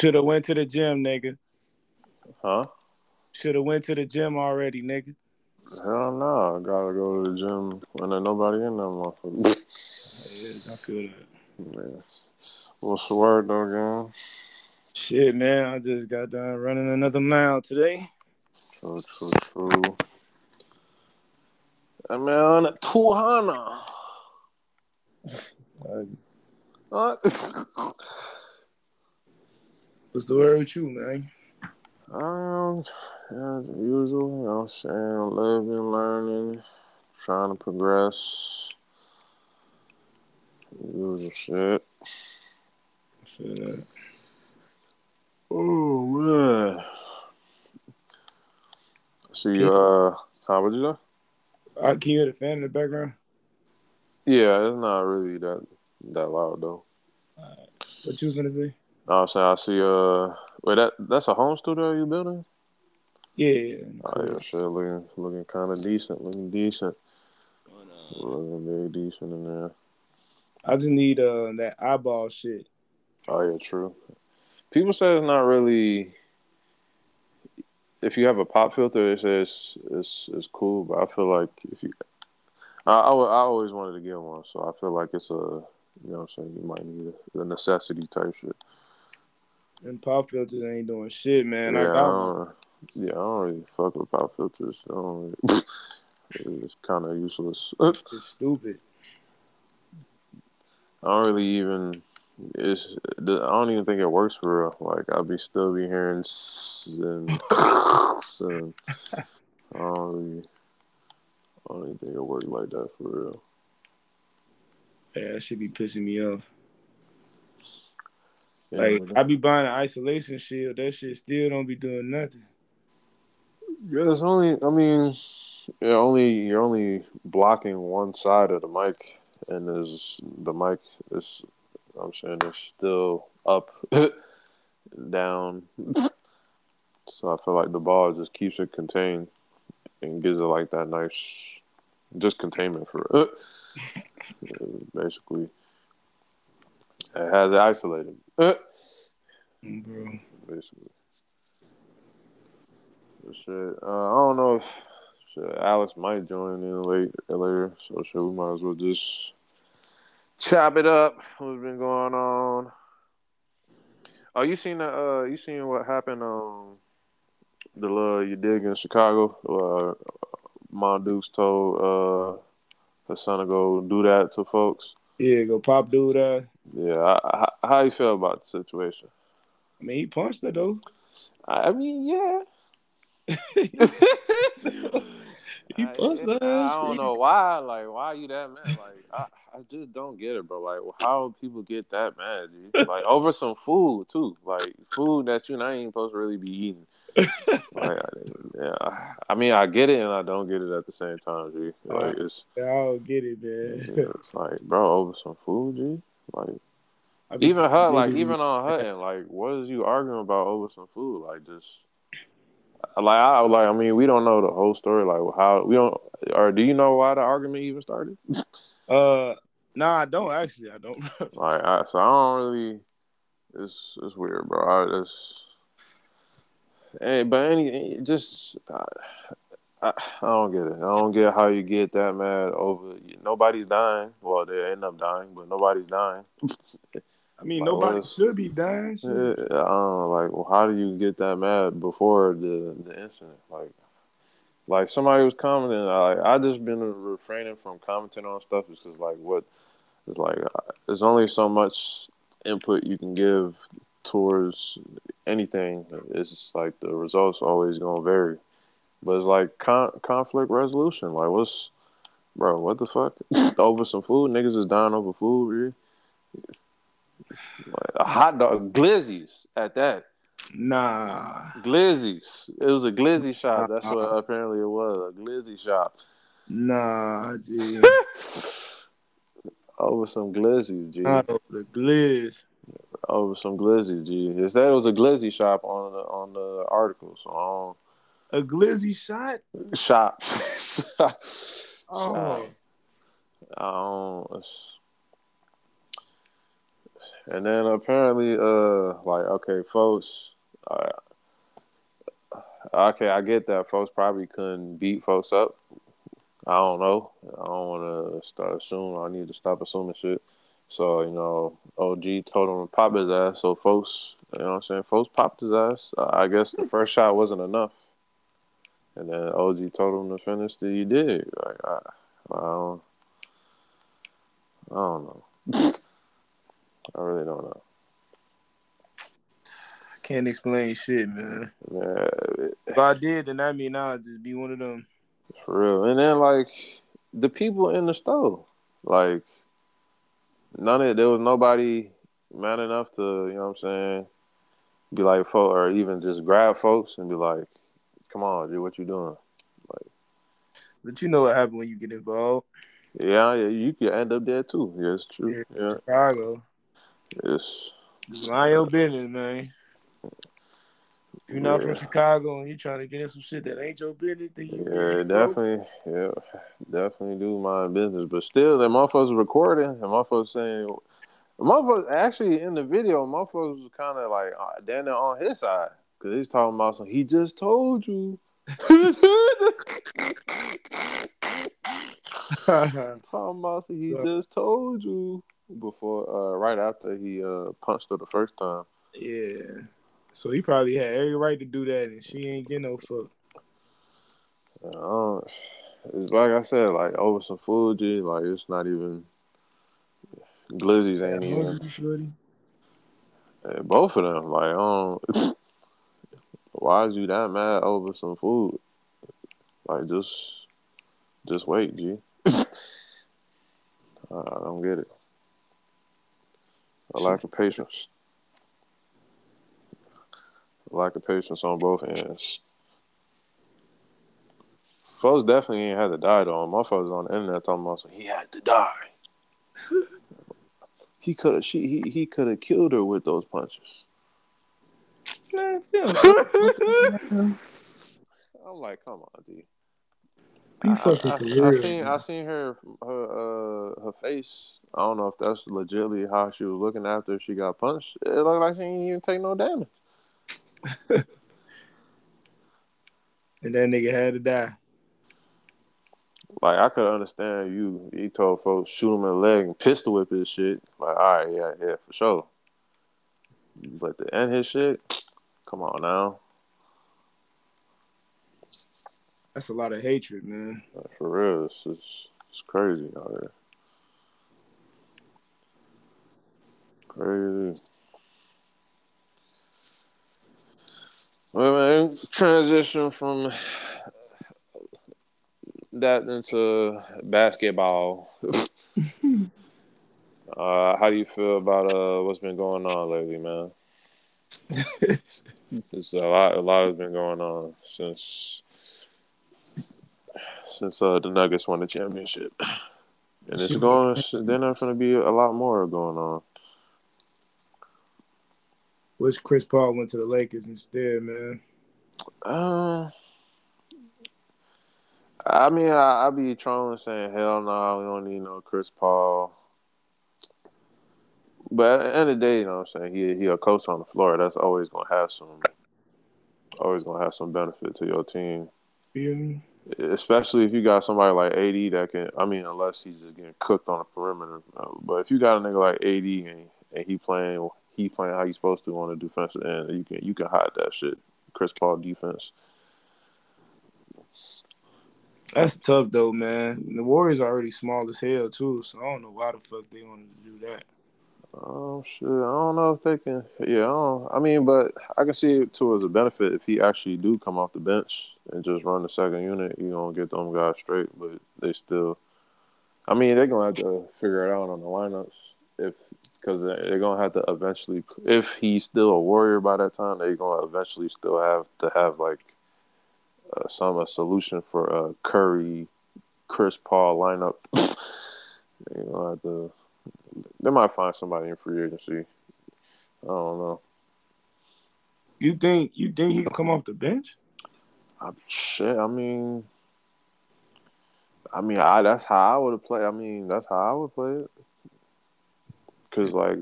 Should have went to the gym, nigga. Huh? Should have went to the gym already, nigga. Hell no. I gotta go to the gym when there's nobody in that motherfucker. Yeah, I feel that. Man. What's the word though, gang? Shit, man, I just got done running another mile today. True, true, true. I'm on 200. What? What's the word with you, man? Um, as usual, you know what I'm saying? Living, learning, trying to progress. Usual shit. I that. Oh, man. See, uh, how would you know? I can you hear the fan in the background? Yeah, it's not really that that loud though. What you was gonna say? I'm saying I see. Uh, wait, that that's a home studio you building? Yeah. Oh yeah, shit, looking looking kind of decent, looking decent, looking very decent in there. I just need uh that eyeball shit. Oh yeah, true. People say it's not really. If you have a pop filter, it says it's it's cool, but I feel like if you, I I, I always wanted to get one, so I feel like it's a you know what I'm saying you might need a, a necessity type shit. And pop filters ain't doing shit, man. yeah, I I got one. don't, yeah, I don't really fuck with pop filters. I don't really, it's kind of useless. It's stupid. I don't really even. It's. I don't even think it works for real. Like I'll be still be hearing and, and I don't really. I don't even think it works like that for real. Yeah, that should be pissing me off. Like I be buying an isolation shield, that shit still don't be doing nothing. Yeah, it's only. I mean, yeah, only you're only blocking one side of the mic, and is the mic is. I'm saying it's still up, down. So I feel like the ball just keeps it contained and gives it like that nice, just containment for it. Basically, it has it isolated. Bro. basically. But shit, uh, I don't know if shit, Alex might join in late later, so shit, we might as well just chop it up. What's been going on? Oh, you seen the uh, you seen what happened on the little you dig in Chicago? Uh, Mondukes told uh his son to go do that to folks. Yeah, go pop dude uh Yeah, I, I, how you feel about the situation? I mean he punched her though. I I mean, yeah. He I- punched her. I don't know why. Like, why you that mad? Like, I, I just don't get it, bro. Like, how people get that mad? Dude? Like over some food too. Like food that you not even supposed to really be eating. Like, I, yeah, I mean, I get it and I don't get it at the same time, G. Like, it's, I don't get it, man. yeah, it's like, bro, over some food, G. Like, I be- even her, like, even on her end, like, what is you arguing about over some food? Like, just. Like I like I mean we don't know the whole story like how we don't or do you know why the argument even started? Uh, nah, I don't actually. I don't. Like, I, so I don't really. It's it's weird, bro. I just. Hey, eh, but any eh, just. I, I, I don't get it. I don't get how you get that mad over. Nobody's dying. Well, they end up dying, but nobody's dying. I mean, Like, nobody should be dying. Yeah, I don't know. Like, well, how do you get that mad before the the incident? Like, like somebody was commenting. Like, I just been refraining from commenting on stuff because, like, what it's like. uh, There's only so much input you can give towards anything. It's just like the results always gonna vary. But it's like con- conflict resolution. Like, what's bro? What the fuck? over some food, niggas is dying over food. Really? Like, a hot dog, glizzies at that. Nah, Glizzies. It was a glizzy shop. That's what apparently it was. A glizzy shop. nah, G. Over some glizzies, G. Not over the glizz. Over some glizzies, G. It said it was a glizzy shop on the on the article. So A glizzy shot? Don't. Oh, I don't. And then apparently, uh, like okay, folks, uh, okay, I get that folks probably couldn't beat folks up. I don't know. I don't want to start assuming. I need to stop assuming shit. So you know, OG told him to pop his ass. So folks, you know what I'm saying? Folks popped his ass. I guess the first shot wasn't enough. And then OG told him to finish the he did. Like I, I don't, I don't know. I really don't know. Can't explain shit, man. Yeah, If I did, then I mean I'd just be one of them. for real. And then like the people in the store, like none of there was nobody man enough to, you know what I'm saying, be like folk or even just grab folks and be like, Come on, dude, what you doing? Like, But you know what happened when you get involved. Yeah, yeah, you could end up there too. Yeah, it's true. Yeah. Yeah, Chicago. Just mind your business, man. If you're not Yeah. from Chicago and you're trying to get in some shit that ain't your business, then you yeah, definitely, yeah, definitely do my business. But still, the motherfuckers recording, and motherfuckers saying, motherfuckers actually in the video, motherfuckers was kind of like uh, down there on his side because he's talking about some. He just told you. talking about some, he Yeah. just told you before, uh, right after he uh punched her the first time. yeah. So he probably had every right to do that, and she ain't get no fuck. Uh, it's like I said, like over some food, like it's not even glizzies ain't even both of them. Like, um, why is you that mad over some food? Like, just, just wait, G. I don't get it. A lack of patience. A lack of patience on both ends. Folks definitely ain't had to die though. My Motherfuckers on the internet talking about he had to die. he could have she he, he could have killed her with those punches. Man, still. I'm like, come on, D. Be I, fucking I, for I, real. I seen I seen her her uh her face. I don't know if that's legitly how she was looking after she got punched. It looked like she didn't even take no damage. and that nigga had to die. Like I could understand you. He told folks shoot him in the leg and pistol whip his shit. Like, all right, yeah, yeah, for sure. But to end his shit, come on now, That's a lot of hatred, man. For real, it's just it's crazy out here. Crazy. Well, man, transition from that into basketball. uh, how do you feel about uh what's been going on lately, man? It's a lot. A lot has been going on since since uh, the Nuggets won the championship, and it's going. Then there's going to be a lot more going on. Wish Chris Paul went to the Lakers instead, man. Uh, I mean, I, I be trolling saying, "Hell no, we don't need no Chris Paul." But at the end of the day, you know what I'm saying? He he a coach on the floor. That's always gonna have some, always gonna have some benefit to your team. Me? especially if you got somebody like AD that can. I mean, unless he's just getting cooked on the perimeter. But if you got a nigga like AD and, and he playing, he playing how he's supposed to on the defensive end, you can you can hide that shit. Chris Paul defense. That's tough though, man. The Warriors are already small as hell too, so I don't know why the fuck they wanted to do that. Oh shit! I don't know if they can. Yeah, I, I mean, but I can see it too as a benefit if he actually do come off the bench and just run the second unit. You gonna get them guys straight, but they still. I mean, they're gonna have to figure it out on the lineups if because they're gonna have to eventually. If he's still a warrior by that time, they're gonna eventually still have to have like uh, some a solution for a Curry, Chris Paul lineup. they're gonna have to. They might find somebody in free agency. I don't know. You think you think he can come off the bench? I, shit, I mean, I mean, I that's how I would have played. I mean, that's how I would play it. Cause like,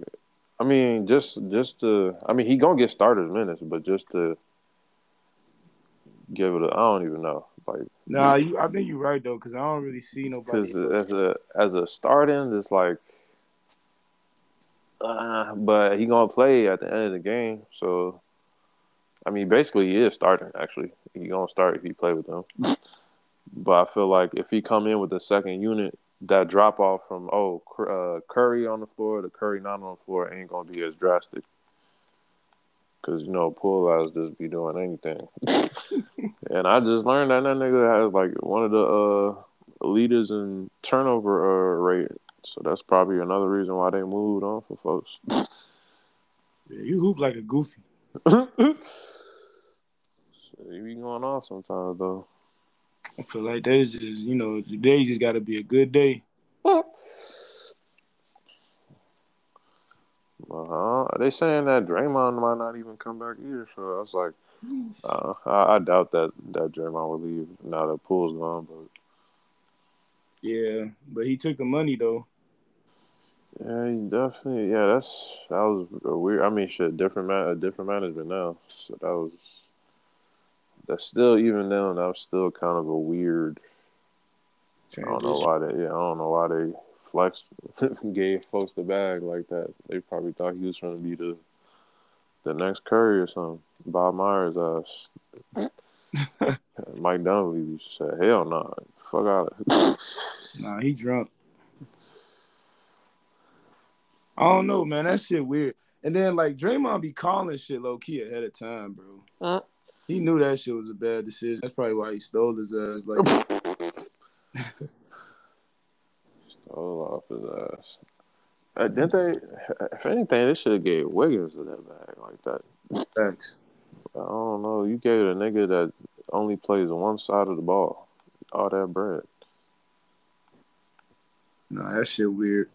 I mean, just just to, I mean, he gonna get started minutes, but just to give it, a, I don't even know, like. Nah, you, I think you're right though, because I don't really see nobody. Because as a as a starting, it's like, uh, but he gonna play at the end of the game, so. I mean, basically, he is starting. Actually, he gonna start if he play with them. But I feel like if he come in with the second unit, that drop off from oh uh, Curry on the floor to Curry not on the floor ain't gonna be as drastic. Cause you know Poole just be doing anything, and I just learned that that nigga has like one of the uh, leaders in turnover uh, rate, so that's probably another reason why they moved on for folks. Yeah, you hoop like a goofy. you be going off sometimes though. I feel like that's just you know today just got to be a good day. Uh-huh. They saying that Draymond might not even come back either. So I was like, uh, I, I, doubt that that Draymond will leave now that Poole's gone. But yeah, but he took the money though. Yeah, he definitely. Yeah, that's that was a weird. I mean, shit, different man, a different management now. So that was that's still even then that was still kind of a weird. Transition. I don't know why they. Yeah, I don't know why they flexed, gave folks the bag like that. They probably thought he was trying to be the the next Curry or something. Bob Myers ass. Mike Dunleavy said, "Hell no, nah. fuck out." Of." nah, he drunk. I don't know, man. That shit weird. And then like Draymond be calling shit low key ahead of time, bro. Uh, he knew that shit was a bad decision. That's probably why he stole his ass. Like stole off his ass. Uh, didn't they? If anything, they should have gave Wiggins to that bag like that. Thanks. I don't know. You gave a nigga that only plays one side of the ball all that bread. No, that shit weird.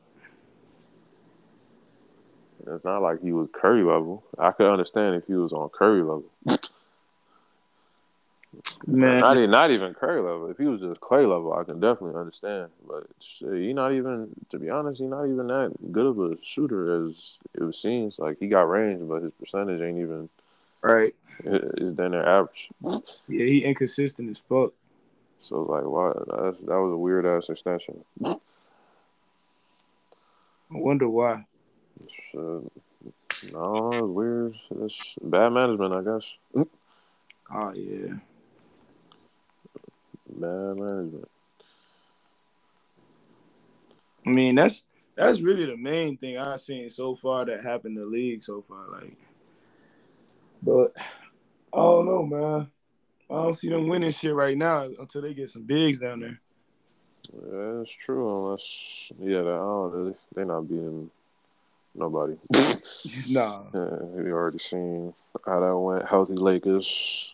It's not like he was Curry level. I could understand if he was on Curry level. Man, not even not even Curry level. If he was just Clay level, I can definitely understand. But shit, he not even to be honest, he not even that good of a shooter as it seems. Like he got range, but his percentage ain't even right. Is then their average. Yeah, he inconsistent as fuck. So like, why? That, that was a weird ass extension. I wonder why. Shit. No, it's weird. It's bad management, I guess. Oh yeah. Bad management. I mean, that's that's really the main thing I've seen so far that happened in the league so far. Like, but I don't know, man. I don't see them winning shit right now until they get some bigs down there. Yeah, that's true. Unless, yeah, I don't. They're not beating nobody. nah. Yeah, we already seen how that went. Healthy Lakers.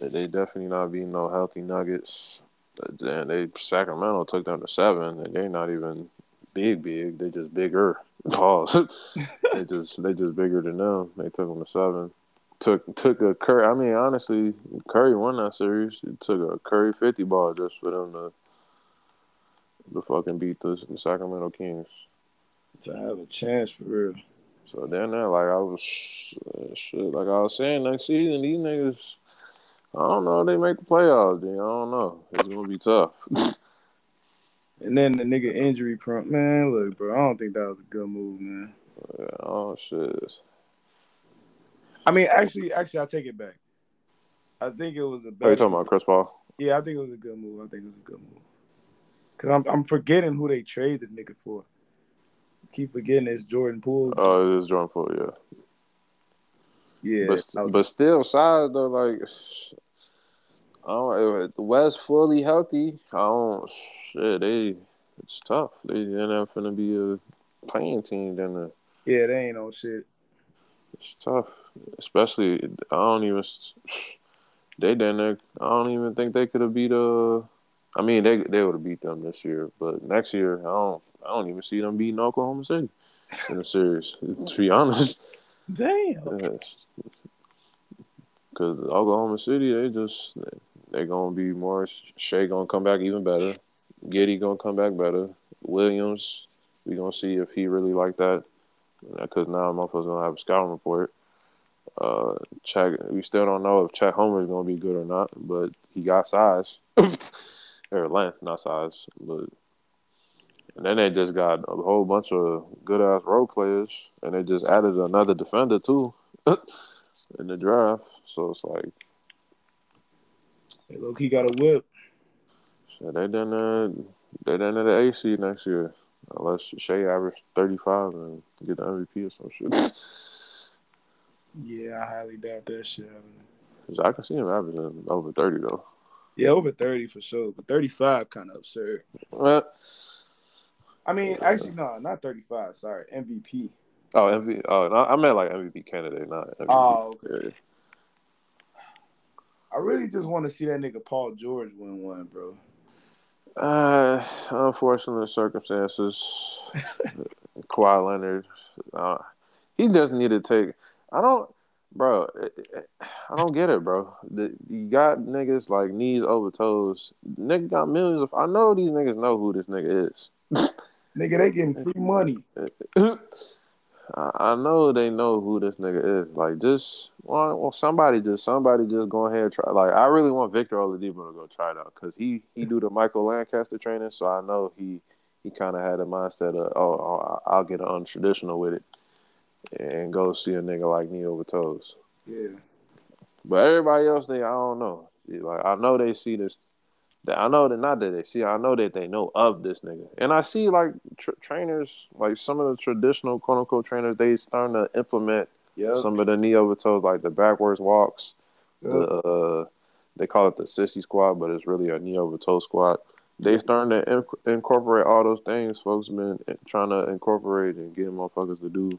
They definitely not beating no healthy Nuggets. And they Sacramento took them to seven, and they're not even big, big. They just bigger. Pause. they just they just bigger than them. They took them to seven. Took took a Curry. I mean, honestly, Curry won that series. It took a Curry fifty ball just for them to to fucking beat the, the Sacramento Kings. To have a chance for real. So then, there, like I was, uh, shit, like I was saying, next season these niggas I don't know they make the playoffs, dude. I don't know. It's gonna be tough. and then the nigga injury prompt, man. Look, bro, I don't think that was a good move, man. Yeah, oh shit. I mean, actually, actually, I'll take it back. I think it was a. Are you talking about Chris Paul? Yeah, I think it was a good move. I think it was a good move. Cause I'm I'm forgetting who they traded the nigga for. Keep forgetting it's Jordan Poole. Oh, it is Jordan Poole. Yeah. Yeah, but, was... but still, size though, like I don't. The West fully healthy, I don't. Shit, they it's tough. They end up gonna be a playing team. Then the, yeah, they ain't no shit. It's tough, especially I don't even. They didn't. I don't even think they could have beat. Uh, I mean, they they would have beat them this year, but next year, I don't. I don't even see them beating Oklahoma City in the series. to be honest. Damn. Because Oklahoma City, they just they're gonna be more. Shai gonna come back even better. Giddey gonna come back better. Williams, we gonna see if he really like that because now motherfuckers gonna have a scouting report. Uh, check. We still don't know if Chet Holmgren is gonna be good or not, but he got size or length, not size. But and then they just got a whole bunch of good ass role players, and they just added another defender too in the draft. So it's like, Hey, look, he got a whip. shit, they done uh, they done at the AC next year, unless Shai average thirty five and get the MVP or some shit. Yeah, I highly doubt that shit. happening. 'Cause I can see him averaging over thirty though. Yeah, over thirty for sure, but thirty-five kind of absurd. Well, I mean, actually, no, not thirty-five. Sorry, MVP. oh MVP. Oh, no, I meant like MVP candidate, not MVP. Oh, okay. I really just want to see that nigga Paul George win one, bro. Uh, unfortunate circumstances. Kawhi Leonard, uh, he doesn't need to take. I don't, bro. I don't get it, bro. The, you got niggas like knees over toes. Nigga got millions of. I know these niggas know who this nigga is. Nigga, they getting free money. I know they know who this nigga is. Like, just well, well, somebody just somebody just go ahead and try. Like, I really want Victor Oladipo to go try it out because he he do the Michael Lancaster training, so I know he he kind of had a mindset of oh, oh I'll get untraditional with it and go see a nigga like me over toes. Yeah. But everybody else, they I don't know. Like I know they see this. That I know that not that they see. I know that they know of this nigga, and I see like tr- trainers, like some of the traditional quote unquote trainers, they starting to implement Yep. some of the knee over toes, like the backwards walks. Yep. The uh, they call it the sissy squat, but it's really a knee over toe squat. They starting to inc- incorporate all those things folks been trying to incorporate and get motherfuckers to do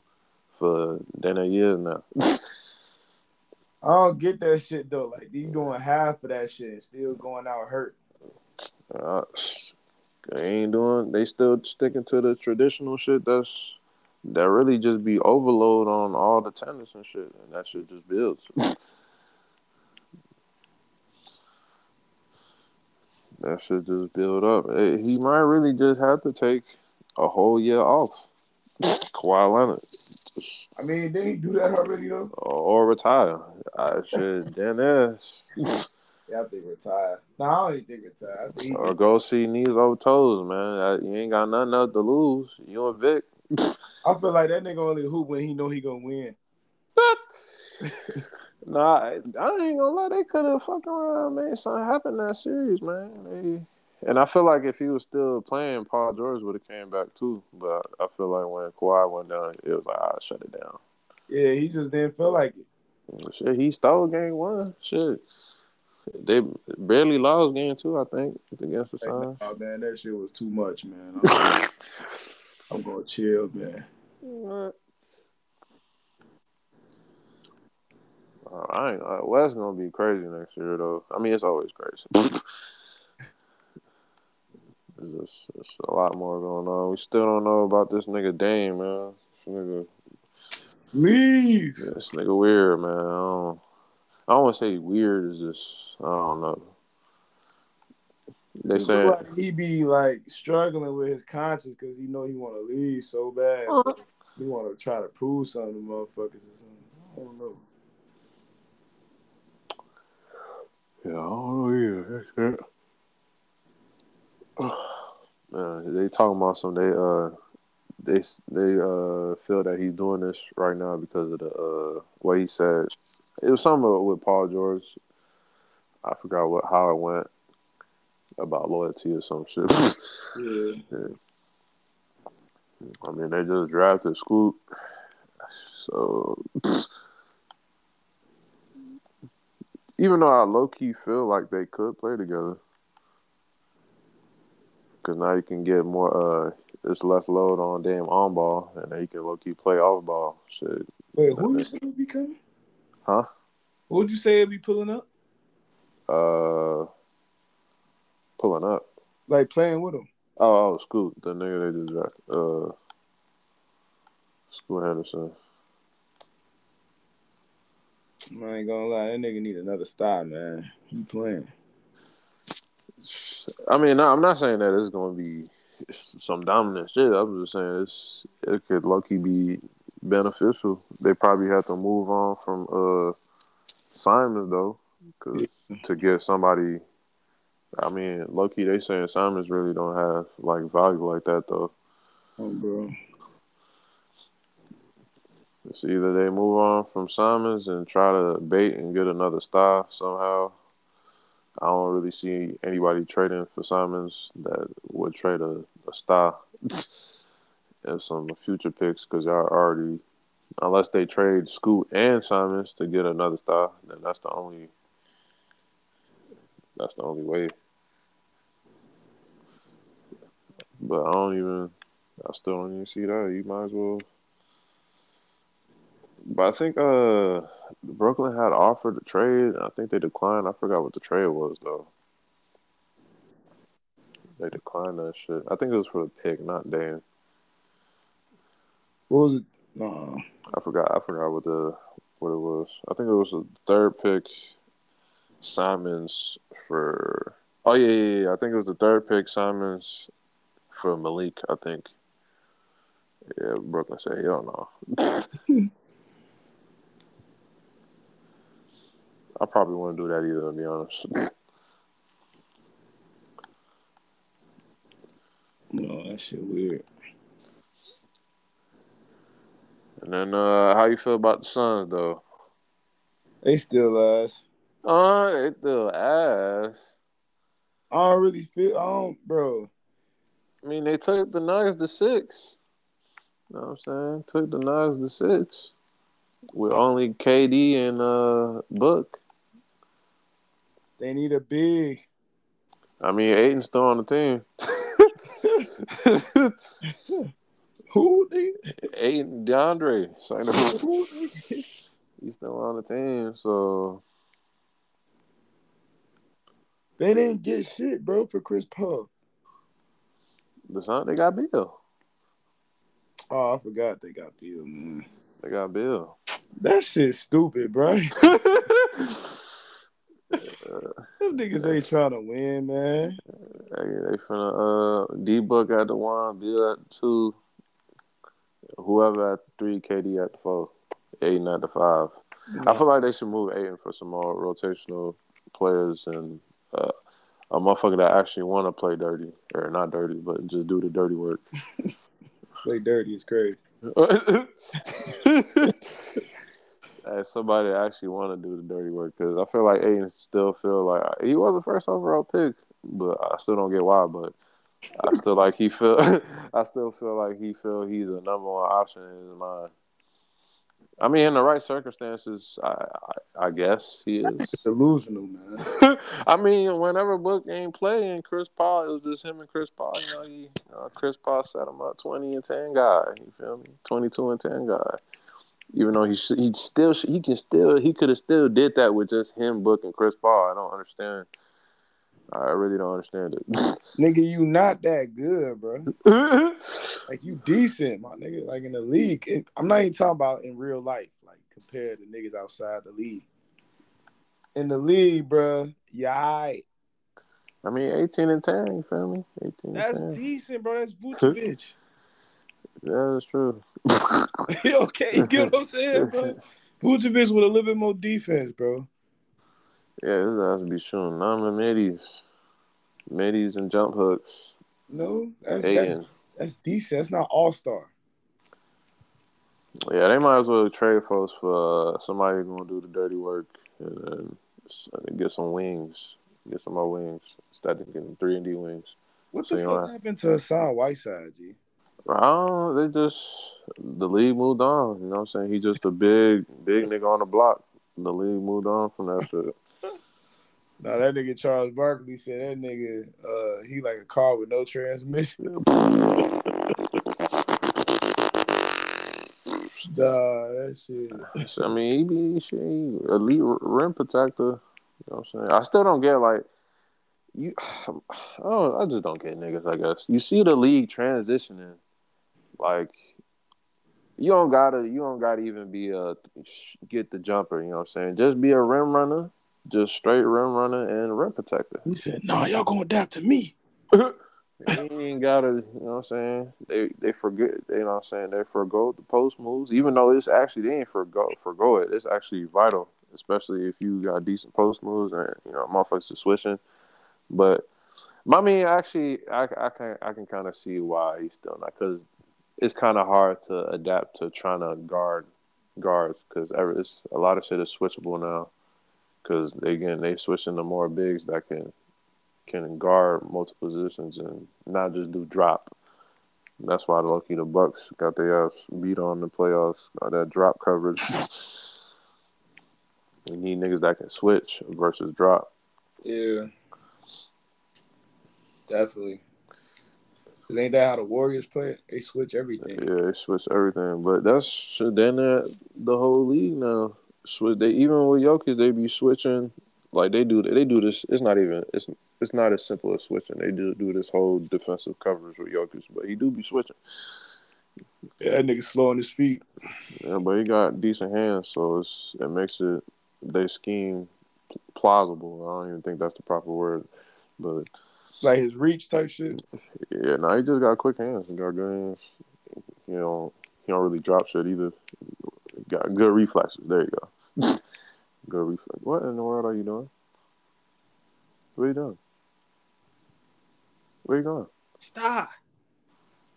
for then a year now. I don't get that shit though. Like you doing half of that shit and still going out hurt. Uh, they ain't doing. They still sticking to the traditional shit. That's that really just be overload on all the tennis and shit, and that shit just builds. that shit just build up. He might really just have to take a whole year off. Kawhi Leonard, I mean, didn't he do that already though? or, or retire. I should then ass. Yeah, I think retire. No, I don't think retire. Think Or go see knees over toes, man. You ain't got nothing else to lose. You and Vic. I feel like that nigga only hoop when he know he gonna win. Nah, I, I ain't gonna lie. They could have fucked around, man. Something happened that series, man. They, and I feel like if he was still playing, Paul George would have came back too. But I feel like when Kawhi went down, it was like, I shut it down. Yeah, he just didn't feel like it. Shit, he stole game one. Shit, they barely lost game two. I think against the Suns. oh man, that shit was too much, man. I'm, I'm gonna chill, man. Uh, I ain't. Uh, West gonna be crazy next year, though. I mean, it's always crazy. There's just, a lot more going on. We still don't know about this nigga Dame, man. This nigga, Leave. this nigga weird, man. I don't. I don't want to say weird. Is just I don't know. They say like he be like struggling with his conscience because he know he want to leave so bad. He want to try to prove something to motherfuckers or something. I don't know. Yeah, oh yeah, that's it. Man, they talking about some. They uh, they they uh feel that he's doing this right now because of the uh what he said. It was something with Paul George. I forgot what how it went about loyalty or some shit. Yeah. I mean, they just drafted Scoot, so even though I low key feel like they could play together, because now you can get more. Uh, it's less load on damn on ball, and then you can low key play off ball. Shit, Wait, who you say would be coming? huh? Who would you say would be pulling up? Uh, pulling up. Like playing with him? Oh, oh, Scoot, the nigga they just drafted. Uh, Scoot Henderson. I ain't gonna lie, that nigga need another stop, man. He playing. I mean, no, I'm not saying that it's to be some dominant shit. I'm just saying it's it could lucky be beneficial. They probably have to move on from uh Simons though, cause Yeah. To get somebody. I mean, low key, they saying Simons really don't have like value like that though. Oh, bro. It's either they move on from Simons and try to bait and get another star somehow. I don't really see anybody trading for Simons that would trade a, a star and some future picks because y'all already, unless they trade Scoot and Simons to get another star, then that's the only that's the only way. But I don't even, I still don't even see that. You might as well. But I think uh Brooklyn had offered a trade. I think they declined. I forgot what the trade was though. They declined that shit. I think it was for the pick, not Dan. What was it? Uh, I forgot. I forgot what the what it was. I think it was a third pick. Simons for. Oh yeah, yeah, yeah. I think it was the third pick. Simons for Malik. I think. Yeah, Brooklyn said, "Hell no." I probably wouldn't do that either, to be honest. no, that shit weird. And then, uh, how you feel about the Suns, though? They still ass. Uh, they still ass. I don't really feel. I don't, bro. I mean, they took the Nuggets to six. You know what I'm saying? Took the Nuggets to six with only KD and uh Book. They need a big. I mean, Ayton's still on the team. Who? They, Ayton DeAndre. He's still on the team, so they didn't get shit, bro, for Chris Paul. the Sun they got Beal. Oh, I forgot they got Beal, man. They got Beal. That shit stupid, bro. Them niggas ain't trying to win, man. Hey, they finna uh D Book at the one, Beal at the two, whoever at the three, KD at the four, Ayton at the five. I feel like they should move Ayton for some more rotational players and uh, a motherfucker that actually want to play dirty or not dirty, but just do the dirty work. Play dirty is crazy. As somebody actually want to do the dirty work because I feel like Ayton still feel like he was the first overall pick, but I still don't get why. But I still like he feel. I still feel like he feel he's a number one option in his mind. I mean, in the right circumstances, I I, I guess he is. Delusional, man. I mean, whenever Book ain't playing, Chris Paul, it was just him and Chris Paul. You know, he uh, Chris Paul set him up twenty and ten guy. You feel me? Twenty two and ten guy. Even though he sh- he still sh- he can still he could have still did that with just him, Book, and Chris Paul. I don't understand. I really don't understand it. Nigga, you not that good, bro. Like you decent, my nigga. Like in the league, It- I'm not even talking about in real life, like compared to niggas outside the league. In the league, bro, yeah. I mean, eighteen and ten. You feel me? Eighteen that's and ten. decent, bro. That's Vucevic. Yeah, that's true. okay, you get what I'm saying, bro? Vucevic with a little bit more defense, bro. Yeah, this has to be shooting number middies, middies and jump hooks. No, that's that's, that's decent. That's not all star. Yeah, they might as well trade folks for uh, somebody gonna do the dirty work and s- get some wings, get some more wings Start getting three and D wings. What So the fuck know- happened to Hassan Whiteside, G? Oh, they just the league moved on. You know what I'm saying? He just a big, big nigga on the block. The league moved on from that shit. Nah, that nigga Charles Barkley said that nigga, uh, he like a car with no transmission. Nah, that shit. I mean, he be shit, elite rim protector. You know what I'm saying? I still don't get like you. Oh, I just don't get niggas. I guess you see the league transitioning, like you don't gotta, you don't gotta even be a get the jumper. You know what I'm saying? Just be a rim runner, just straight rim runner and rim protector. He said, "Nah, y'all gonna adapt to me." You ain't gotta, you know what I'm saying? They they forget, you know what I'm saying? They forego the post moves, even though it's actually they ain't forgo forgo it. It's actually vital, especially if you got decent post moves and you know motherfuckers are switching. But I mean, actually, I, I can I can kind of see why he's still not because it's kind of hard to adapt to trying to guard guards because it's a lot of shit is switchable now because they again they switching to more bigs that can can guard multiple positions and not just do drop. That's why the lucky the Bucks got their ass beat on the playoffs. Got that drop coverage. we need niggas that can switch versus drop. Yeah, definitely. Cause ain't that how the Warriors play? They switch everything. Yeah, they switch everything. But that's then the whole league now. Switch. They even with Jokic, they be switching. Like they do. They do this. It's not even. It's it's not as simple as switching. They do do this whole defensive coverage with Jokic, but he do be switching. Yeah, that nigga slow on his feet. Yeah, but he got decent hands, so it's it makes it they scheme plausible. I don't even think that's the proper word, but like his reach type shit. Yeah, no, he just got quick hands. He got good hands. You know, he don't really drop shit either. Got good reflexes. There you go. Good reflex. What in the world are you doing? What are you doing? Where are you going? Stop.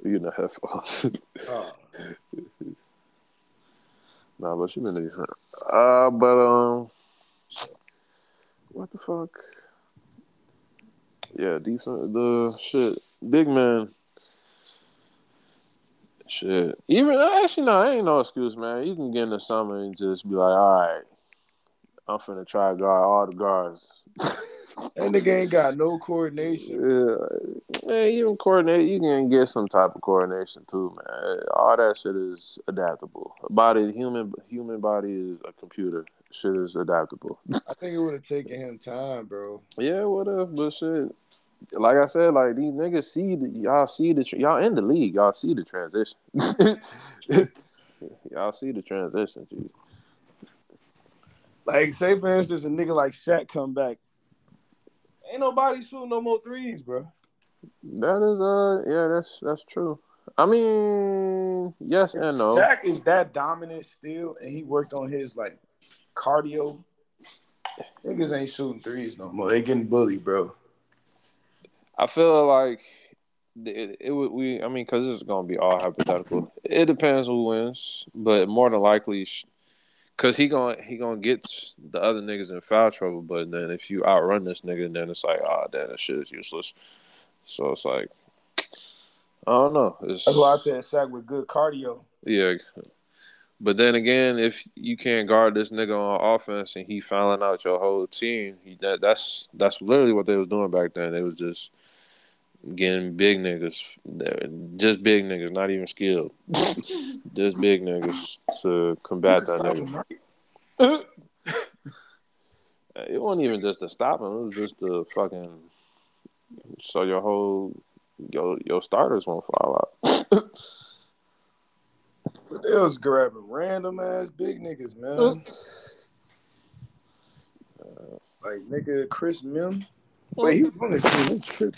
You in the headphones. oh. nah, but she been decent. Uh, but um, what the fuck? Yeah, decent. The shit, big man. Shit. Even actually, no, ain't no excuse, man. You can get in the summer and just be like, all right, I'm finna try guard all the guards. and the game got no coordination. Yeah, man, even coordinate, you can get some type of coordination too, man. All that shit is adaptable. Body, human, human body is a computer. Shit is adaptable. I think it would have taken him time, bro. Yeah, what if? But shit, like I said, like these niggas see the, y'all see the y'all in the league, y'all see the transition. y'all see the transition, G. Like, say for instance, a nigga like Shaq come back. Ain't nobody shooting no more threes, bro. That is uh yeah, that's that's true. I mean, yes and no. Shaq is that dominant still, and he worked on his like cardio. Niggas ain't shooting threes no more. They getting bullied, bro. I feel like it, it would we. I mean, because this is gonna be all hypothetical. It depends who wins, but more than likely, because he gonna he gonna get the other niggas in foul trouble. But then if you outrun this nigga, then it's like, ah, oh, damn, that shit is useless. So it's like, I don't know. It's, That's why I said Shaq with good cardio. Yeah, but then again, if you can't guard this nigga on offense and he fouling out your whole team, he, that that's that's literally what they was doing back then. They was just getting big niggas, just big niggas, not even skilled, just big niggas to combat that nigga. it wasn't even just to stop him; it was just to fucking so your whole your your starters won't fall out. but they was grabbing random ass big niggas, man. Uh. like nigga Chris Mihm. Uh. Wait, he was on this team.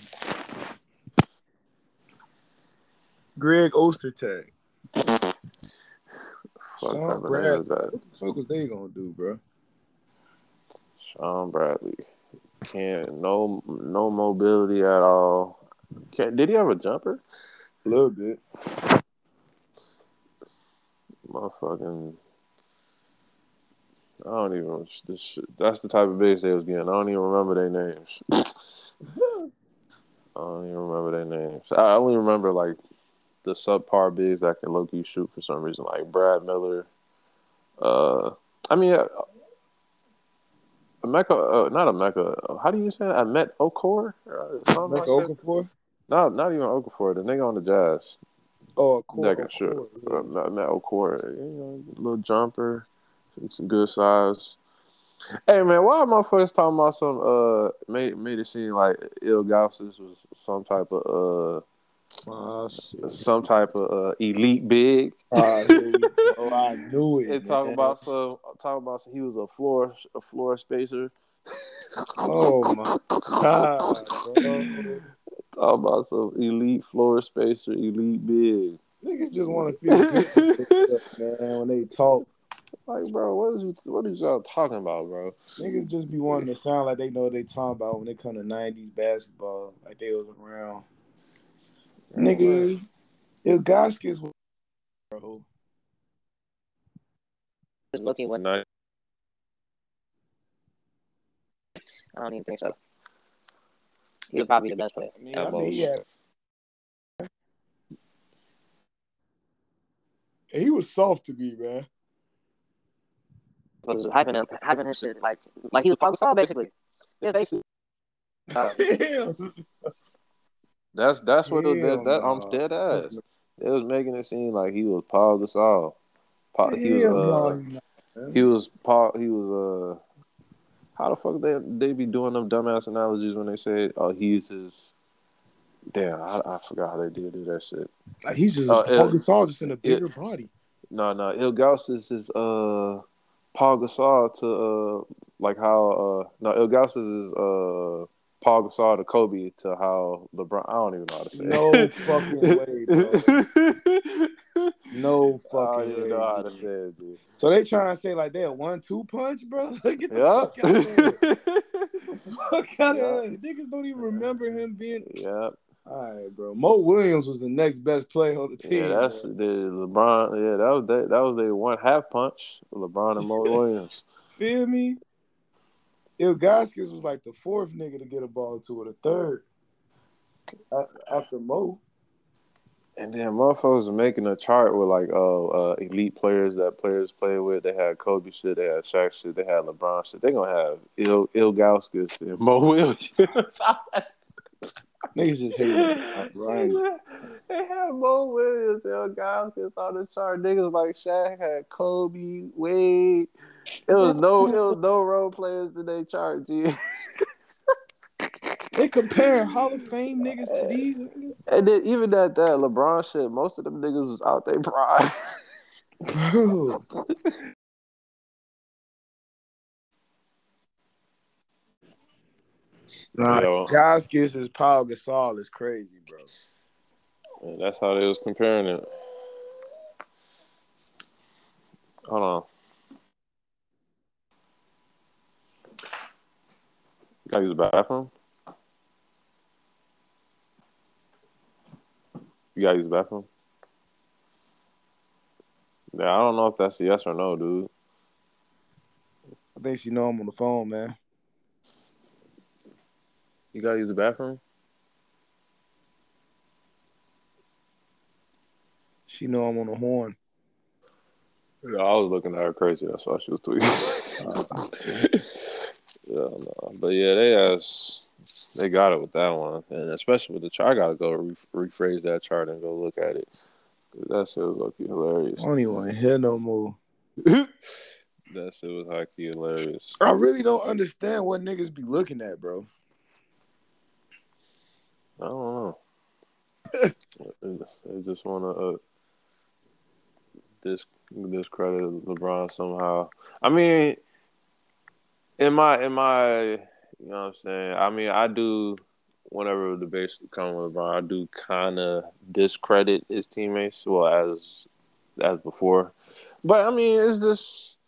Greg Ostertag. Shawn Bradley. What the fuck was they gonna do, bro? Shawn Bradley can't no no mobility at all. Can did he have a jumper? A little bit. Motherfucking. I don't even. This, that's the type of base they was getting. I don't even remember their names. I don't even remember their names. I only remember like the subpar bigs that can low key shoot for some reason, like Brad Miller. Uh, I mean, uh, Mecca, uh, not a Mecca. How do you say it? Mehmet Okur. Uh, Mecca like Okafor. Not not even Okafor. The nigga on the Jazz. Oh, Okur. That shoot. Yeah. Uh, Matt Okur. You know, little jumper, some good size. Hey man, why am I first talking about some uh made made it seem like Ilgauskas was some type of uh Oh, some type of uh, elite big. Uh, oh, I knew it. and talk about some talk about some, he was a floor a floor spacer. oh my god, bro. Talk about some elite floor spacer, elite big. Niggas just want to feel good, man, when they talk. Like, bro, what is what is y'all talking about, bro? Niggas just be wanting to sound like they know what they talking about when they come to '90s basketball, like they was around. Nigga, Ilgauskas was bro. Just looking what Nice. I don't even think so. He was probably the best player. I mean, I think he had. He was soft to me, man. He was hyping him, hyping his shit like like he was Paul Gasol basically. Yeah, basically. Uh, That's that's what it, that, that I'm dead ass. It was making it seem like he was Paul Gasol. Paul, he was uh, he was Paul. He was uh. How the fuck they they be doing them dumbass analogies when they say, "Oh, he's his." Damn, I, I forgot how they did do that shit. Like he's just Oh, Paul it- Gasol, just in a bigger body. No, no, Ilgauskas is uh Paul Gasol to uh like how uh no Ilgauskas is uh Paul Gasol to Kobe to how LeBron. I don't even know how to say. No it. fucking way, bro. No I don't fucking even way. know how to say it, dude. So they trying to say like they a one-two punch, bro? Get the Yeah. fuck out of here. Fuck out Yeah. of here. Niggas don't even remember him being. yeah, All right, bro. Mo Williams was the next best player on the team. yeah, that's the LeBron. Yeah, that was they, that was their one half punch. LeBron and Mo Williams. Feel me? Ilgauskas was like the fourth nigga to get a ball to it, the third after Mo. And then motherfuckers are making a chart with like oh uh, elite players that players play with. They had Kobe shit, they had Shaq shit, they had LeBron shit. They gonna have Il Ilgauskas and Mo Williams. Niggas just hate him. Right. they had Mo Williams, Ilgauskas on the chart. Niggas like Shaq had Kobe, Wade. It was no, it was no role players in their chart. G. They comparing Hall of Fame niggas to these niggas. And then even that that LeBron shit, most of them niggas was out their prime. Bro. Nah, Yo. Ilgauskas is Paul Gasol is crazy, bro. And that's how they was comparing it. Hold on. You gotta use the bathroom? You gotta use the bathroom? Yeah, I don't know if that's a yes or no, dude. I think she know I'm on the phone, man. You gotta use the bathroom? She know I'm on the horn. Yeah, I was looking at her crazy. That's why she was tweeting. yeah, no. But yeah, they asked, they got it with that one, and especially with the chart. I gotta go re- rephrase that chart and go look at it. That shit was lucky hilarious. I don't even want to hear no more. that shit was hockey hilarious. I really don't understand what niggas be looking at, bro. I don't know. they just- they just want to uh, dis- discredit LeBron somehow. I mean, in my in my, you know what I'm saying. I mean, I do. Whenever the debates come with LeBron, I do kind of discredit his teammates, well as as before. But I mean, it's just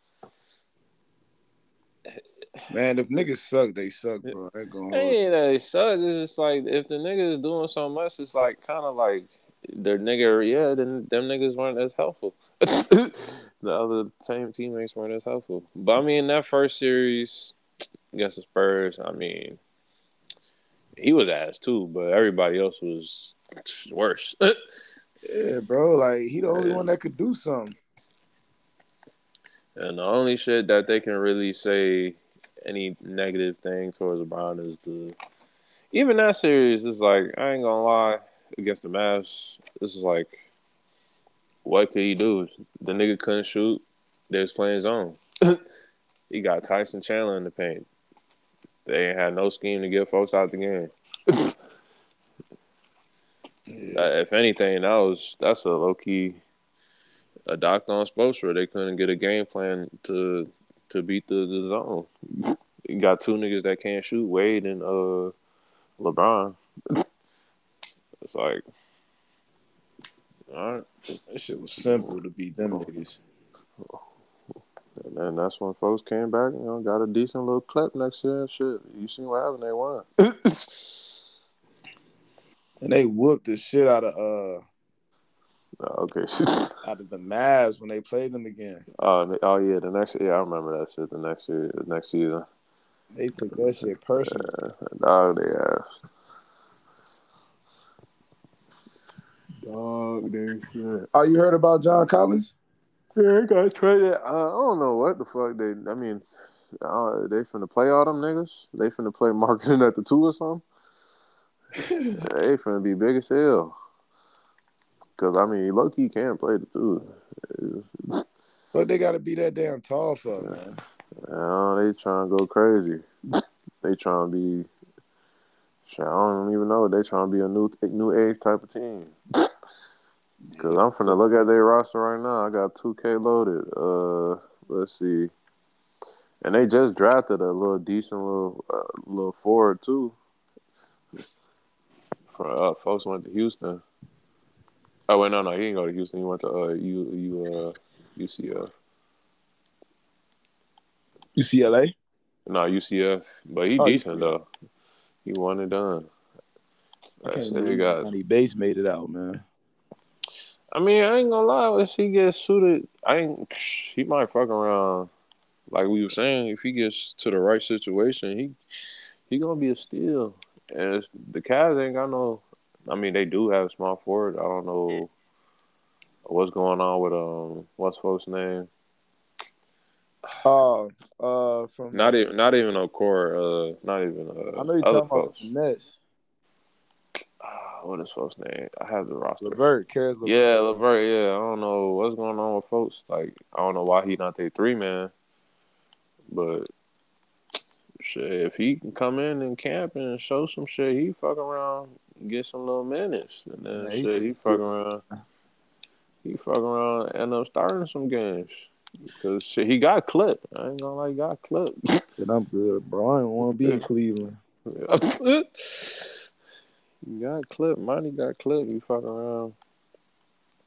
Man, if niggas suck, they suck, bro. Gonna. Hey, that sucks. It's just like if the nigga is doing so much, it's like kind of like their nigga. Yeah, then them niggas weren't as helpful. the other same teammates weren't as helpful. But I mean, that first series against the Spurs, I mean, he was ass too, but everybody else was worse. Yeah, bro. Like he the only Yeah. one that could do something. And the only shit that they can really say any negative thing towards LeBron is the even that series is like I ain't gonna lie against the Mavs. This is like what could he do? The nigga couldn't shoot. They was playing zone. he got Tyson Chandler in the paint. They ain't had no scheme to get folks out the game. Uh, if anything, that was that's a low key a doc on Spoelstra. They couldn't get a game plan to to beat the, the zone. You got two niggas that can't shoot, Wade and uh LeBron. It's like, all right. That shit was simple to beat them niggas. And then that's when folks came back, you know, got a decent little clip next year and shit. You seen what happened? They won. And they whooped the shit out of uh Oh, okay. out of the Mavs when they played them again. oh, they- oh yeah, the next yeah, I remember that shit. The next year, the next season. They took that shit personal. Oh, they have. Dog, they shit. Oh, you heard about John Collins? Yeah, they got traded. Uh, I don't know what the fuck they. I mean, uh, they finna play all them niggas. They finna play Markkanen at the two or something. they finna be big as hell. Cause I mean, low key can't play the two. But they gotta be that damn tall for, man. Uh, they trying to go crazy. They trying to be. I don't even know. They trying to be a new new age type of team. Cause I'm finna look at their roster right now. I got 2K loaded. Uh, let's see. And they just drafted a little decent little uh, little forward too. For uh, folks went to Houston. Oh wait, no, no, he didn't go to Houston. He went to uh, U U uh, UCF. UCLA? No, UCF, but he Oh, decent UCF. though. He won and done. I I can't said believe he got. Bates made it out, man. I mean, I ain't gonna lie. If he gets suited, I ain't. He might fuck around. Like we were saying, if he gets to the right situation, he he gonna be a steal. And the Cavs ain't got no. I mean, they do have a small forward. I don't know what's going on with um what's folks name. Oh, uh, from Not even not even on core. Uh, not even uh. I know you're talking about folks. the Nets. What is folks name? I have the roster. Levert, Caris Levert. Yeah, Levert. Yeah, I don't know what's going on with folks. Like, I don't know why he not their three man, but shit, if he can come in and camp and show some shit, he fuck around, get some little minutes, and then Yeah, shit, he fuck around. He fuck around, and end up starting some games. Cause shit, he got clipped. I ain't gonna lie, he got clipped. Shit, I'm good, bro. I don't want to be in Cleveland. he got clipped. Money got clipped. You fuck around.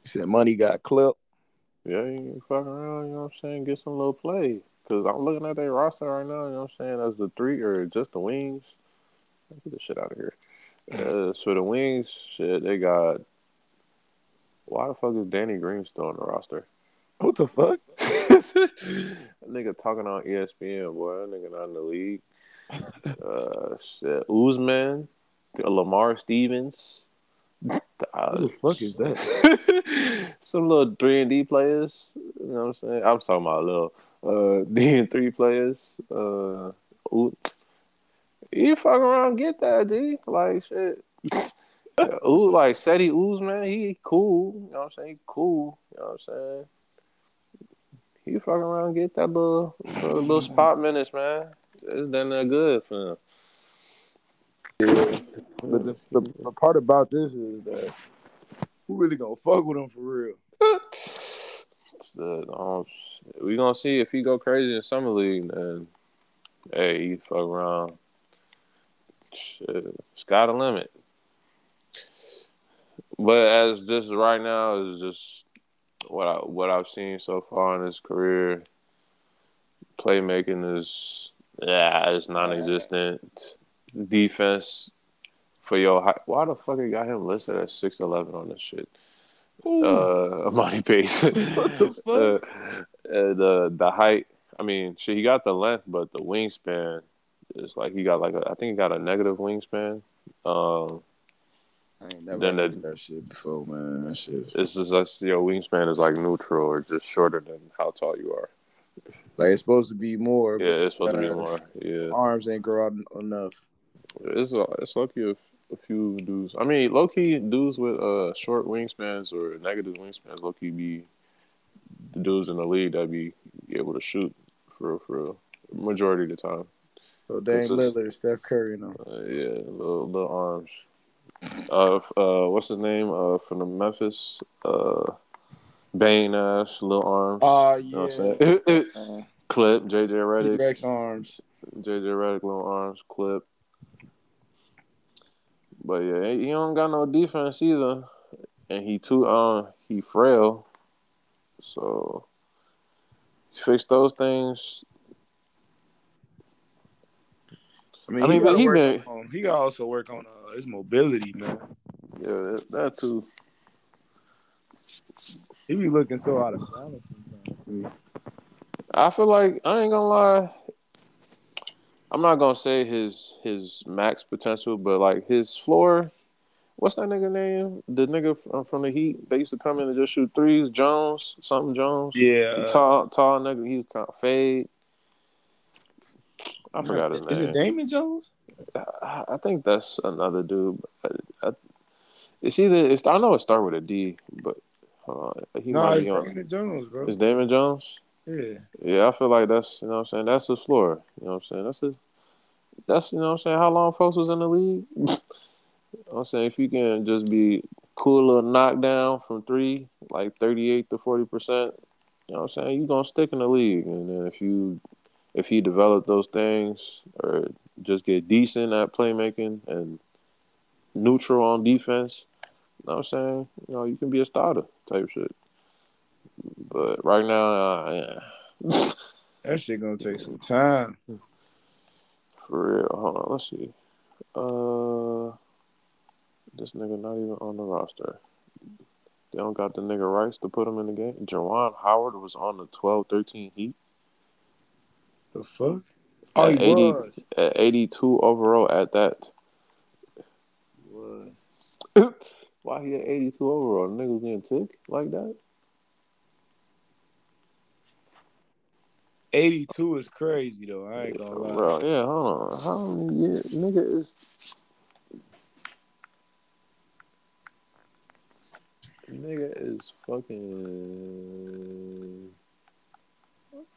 He said money got clipped. Yeah, you can fuck around, you know what I'm saying? Get some little play. Because I'm looking at their roster right now, you know what I'm saying? As the three or just the wings. Get this shit out of here. Uh, so the wings, shit, they got. Why the fuck is Danny Green still on the roster? What the fuck? that nigga talking on ESPN, boy. That nigga not in the league. Uh, shit. Osman, Lamar Stevens. What the fuck is that? Some little three and D players. You know what I'm saying? I'm talking about little uh D and three players. Uh, ooh, you fuck around, get that D. Like shit. Yeah, ooh, like Seti man. he cool. You know what I'm saying? He cool. You know what I'm saying? He fucking around, get that little little, little spot minutes, man. It's done that good for him. But the, the, the part about this is that who really gonna fuck with him for real? So, um, we gonna see if he go crazy in summer league. Then, hey, he fuck around. Shit, sky the limit. But as just right now is just what I what I've seen so far in his career. Playmaking is yeah, it's non-existent. Defense for your height. Why the fuck they got him listed at six eleven on this shit? uh Emoni Bates. What the fuck? Uh, uh, the the height. I mean, shit, he got the length, but the wingspan is like he got like a, I think he got a negative wingspan. Um, I ain't never Then the- that shit before, man. That shit. it's just like your wingspan is like neutral or just shorter than how tall you are. Like it's supposed to be more. Yeah, it's supposed to be uh, more. Yeah, arms ain't grow out enough. It's a, it's lucky if a few dudes. I mean, low key dudes with uh short wingspans or negative wingspans, low key be the dudes in the league that be able to shoot for real, for real. majority of the time. So Dame It's just- Lillard, Steph Curry, and them. Uh, yeah, little little arms. Uh, uh, what's his name? Uh, from the Memphis. Uh, Bane Ash, little arms. Oh You know yeah. what I'm saying? Uh, Clip, JJ Redick, T-Rex arms. JJ Redick, little arms, clip. But yeah, he don't got no defense either, and he too uh he frail. So fix those things. I mean, I he, mean, he been- on, he got also work on uh, his mobility, man. Yeah, that, that too. He be looking so out of balance sometimes. I feel like I ain't gonna lie. I'm not gonna say his his max potential, but like his floor. What's that nigga name? The nigga from, from the Heat. They used to come in and just shoot threes. Jones, something Jones. Yeah, The uh, tall, tall nigga. He was kind of fade. I forgot his name. Is it Damon Jones? I, I think that's another dude. I, I, it's either it's. I know it start with a D, but hold on. He No, might it's be on. Damon Jones, bro. It's Damon Jones. Yeah. Yeah, I feel like that's you know what I'm saying. That's his floor. You know what I'm saying. That's his. That's you know what I'm saying. How long folks was in the league? you know I'm saying if you can just be cool little knockdown from three, like 38 to 40 percent. You know what I'm saying. you're gonna stick in the league, and then if you if he develop those things or just get decent at playmaking and neutral on defense, you know what I'm saying. You know you can be a starter type shit. But right now, uh, yeah. That shit gonna take some time. For real. Hold on, let's see. Uh this nigga not even on the roster. They don't got the nigga Rice to put him in the game. Juwan Howard was on the 12-13 Heat The fuck? Oh, he At 80 was. at 82 overall at that. Was. Why he at 82 overall? The nigga was getting tick like that? 82 is crazy though. I ain't gonna lie. Bro, yeah, hold on. How many years? Nigga is. Nigga is fucking.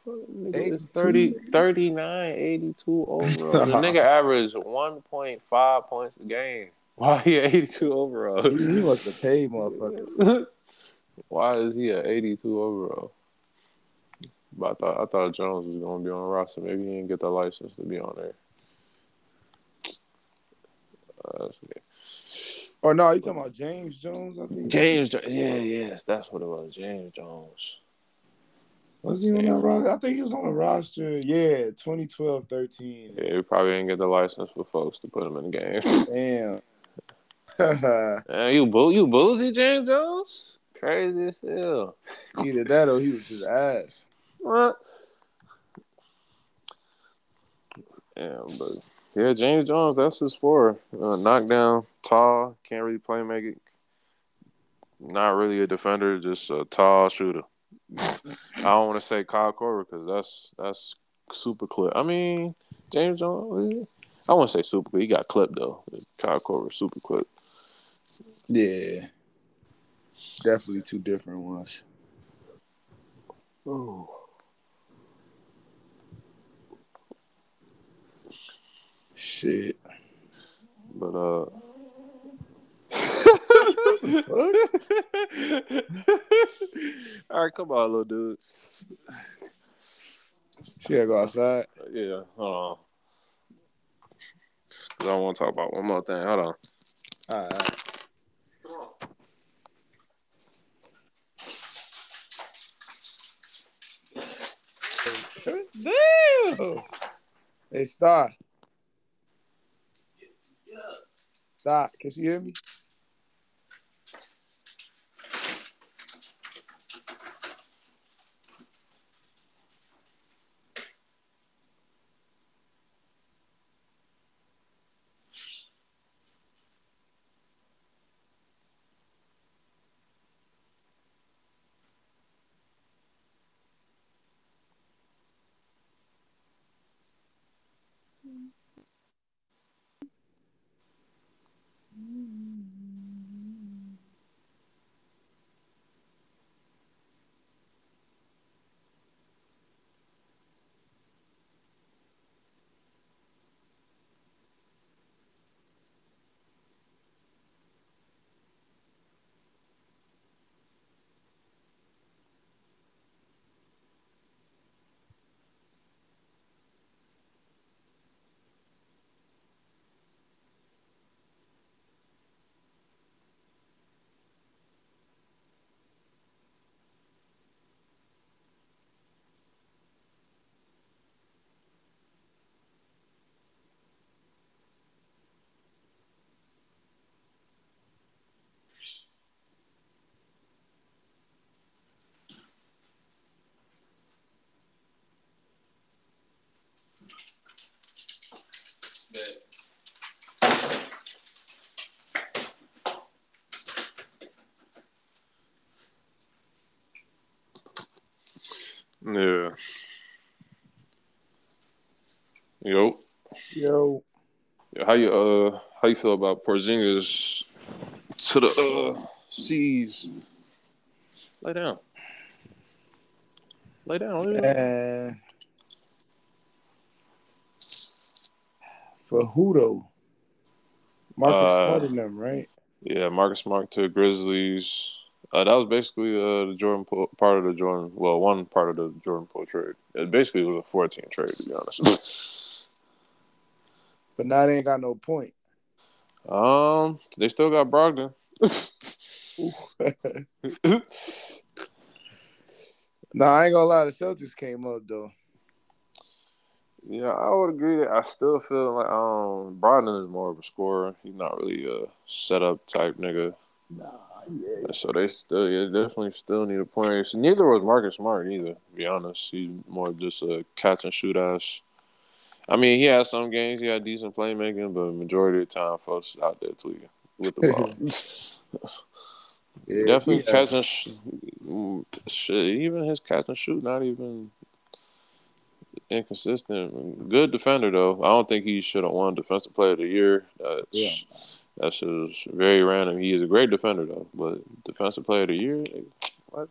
Nigga is 30, 39, 82 overall. The nigga averaged 1.5 points a game. Why he at 82 overall? He, he must have paid motherfuckers. Why is he at 82 overall? But I thought I thought Jones was gonna be on the roster. Maybe he didn't get the license to be on there. Uh, okay. Or Oh, no, you talking about James Jones? I think. James, Jo- yeah, yes, that's what it was. James Jones. Was he on that roster? I think he was on the roster. Yeah, 2012 13. Yeah, he probably didn't get the license for folks to put him in the game. Damn. Man, you boo, you boozy, James Jones? Crazy as hell. Either that or he was just ass. What? Yeah, but yeah, James Jones, that's his four. Uh, knockdown, tall, can't really play make it. Not really a defender, just a tall shooter. I don't want to say Kyle Korver because that's that's super clip. I mean, James Jones, I won't say super clip. He got clipped though. Kyle Korver, super clip. Yeah. Definitely two different ones. Oh. Shit. But uh. All right, come on, little dude. She gotta go outside. Yeah, hold on. 'Cause I want to talk about one more thing. Hold on. All right. Damn. Hey, stop. Stop. Can you hear me? Yo, Yo, how you uh how you feel about Porzingis to the uh C's? Lay down. Lay down. lay down. and for who though? Marcus Uh, Smart and them, right? Yeah, Marcus Smart to Grizzlies. Uh, that was basically uh, the Jordan Poole, part of the Jordan. Well, one part of the Jordan Poole trade. It basically was a fourteen trade to be honest. But now they ain't got no point. um, they still got Brogdon. nah, I ain't gonna lie. The Celtics came up though. Yeah, I would agree that I still feel like um Brogdon is more of a scorer. He's not really a setup type nigga. Nah, yeah. So they still yeah, definitely still need a point. So neither was Marcus Smart either, to be honest. He's more just a catch and shoot ass. I mean, he had some games, he had decent playmaking, but majority of the time folks out there tweaking with the ball. Yeah, Definitely he, uh, catch and sh- shit. Even his catch and shoot, not even inconsistent. Good defender though. I don't think he should have won Defensive Player of the Year. That's, Yeah. That shit is very random. He is a great defender though, but Defensive Player of the Year, like, what?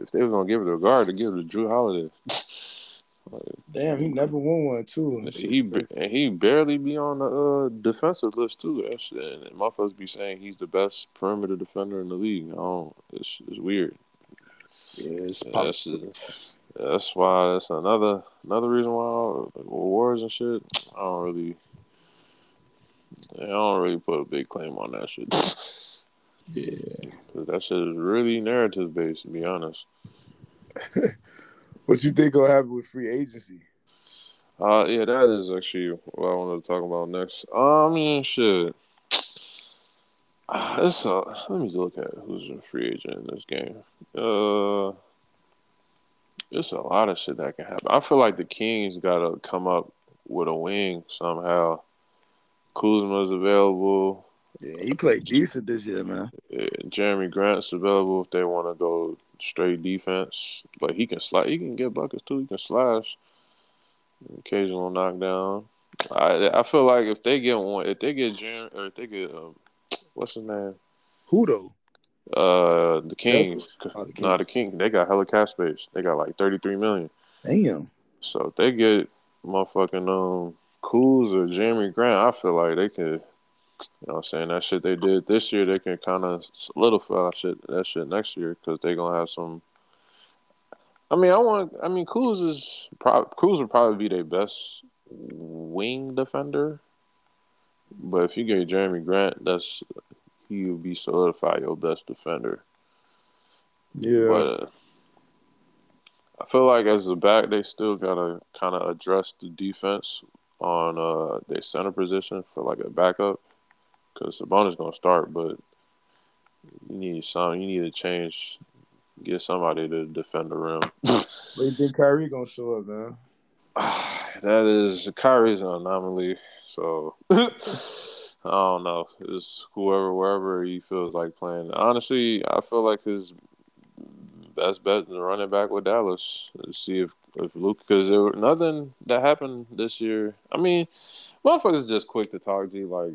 If they was gonna give it to a guard, to give it to Jrue Holiday. Like, Damn, he never won one too. he and he barely be on the uh, defensive list too. That shit, and motherfuckers be saying he's the best perimeter defender in the league. I don't. It's, it's weird. yeah, it's Yeah, that's that's why that's another another reason why awards and shit. I don't really, I don't really put a big claim on that shit. Cause yeah. that shit is really narrative based, to be honest. What you think gonna happen with free agency? Uh, yeah, that is actually what I wanted to talk about next. Uh, I mean, shit. It's uh, let me look at who's a free agent in this game. Uh, it's a lot of shit that can happen. I feel like the Kings gotta come up with a wing somehow. Kuzma's available. Yeah, he played decent this year, man. Uh, Jerami Grant's available if they want to go straight defense, but he can slide. He can get buckets too. He can slash. Occasional knockdown. I I feel like if they get one, if they get Jerami, or if they get um, what's his name, Who though? uh, the Kings. Oh, the Nah, the Kings. They got hella cap space. They got like thirty three million. Damn. So if they get motherfucking um Kuz or Jerami Grant, I feel like they could. You know what I'm saying? That shit they did this year, they can kind of solidify that shit, that shit next year because they're going to have some. I mean, I want. I mean, Kuz is probably Kuz would probably be their best wing defender, but if you get Jerami Grant, that's he would be solidified your best defender. Yeah. But uh, I feel like as a back, they still gotta kind of address the defense on uh their center position for like a backup, because Sabonis is gonna start, but you need some. You need to change, get somebody to defend the rim. Do you think Kyrie gonna show up, man? that is Kyrie's an anomaly, so. I don't know. It's whoever, wherever he feels like playing. Honestly, I feel like his best bet is running back with Dallas. Let's see if if Luke because there was nothing that happened this year. I mean, motherfuckers just quick to talk to you like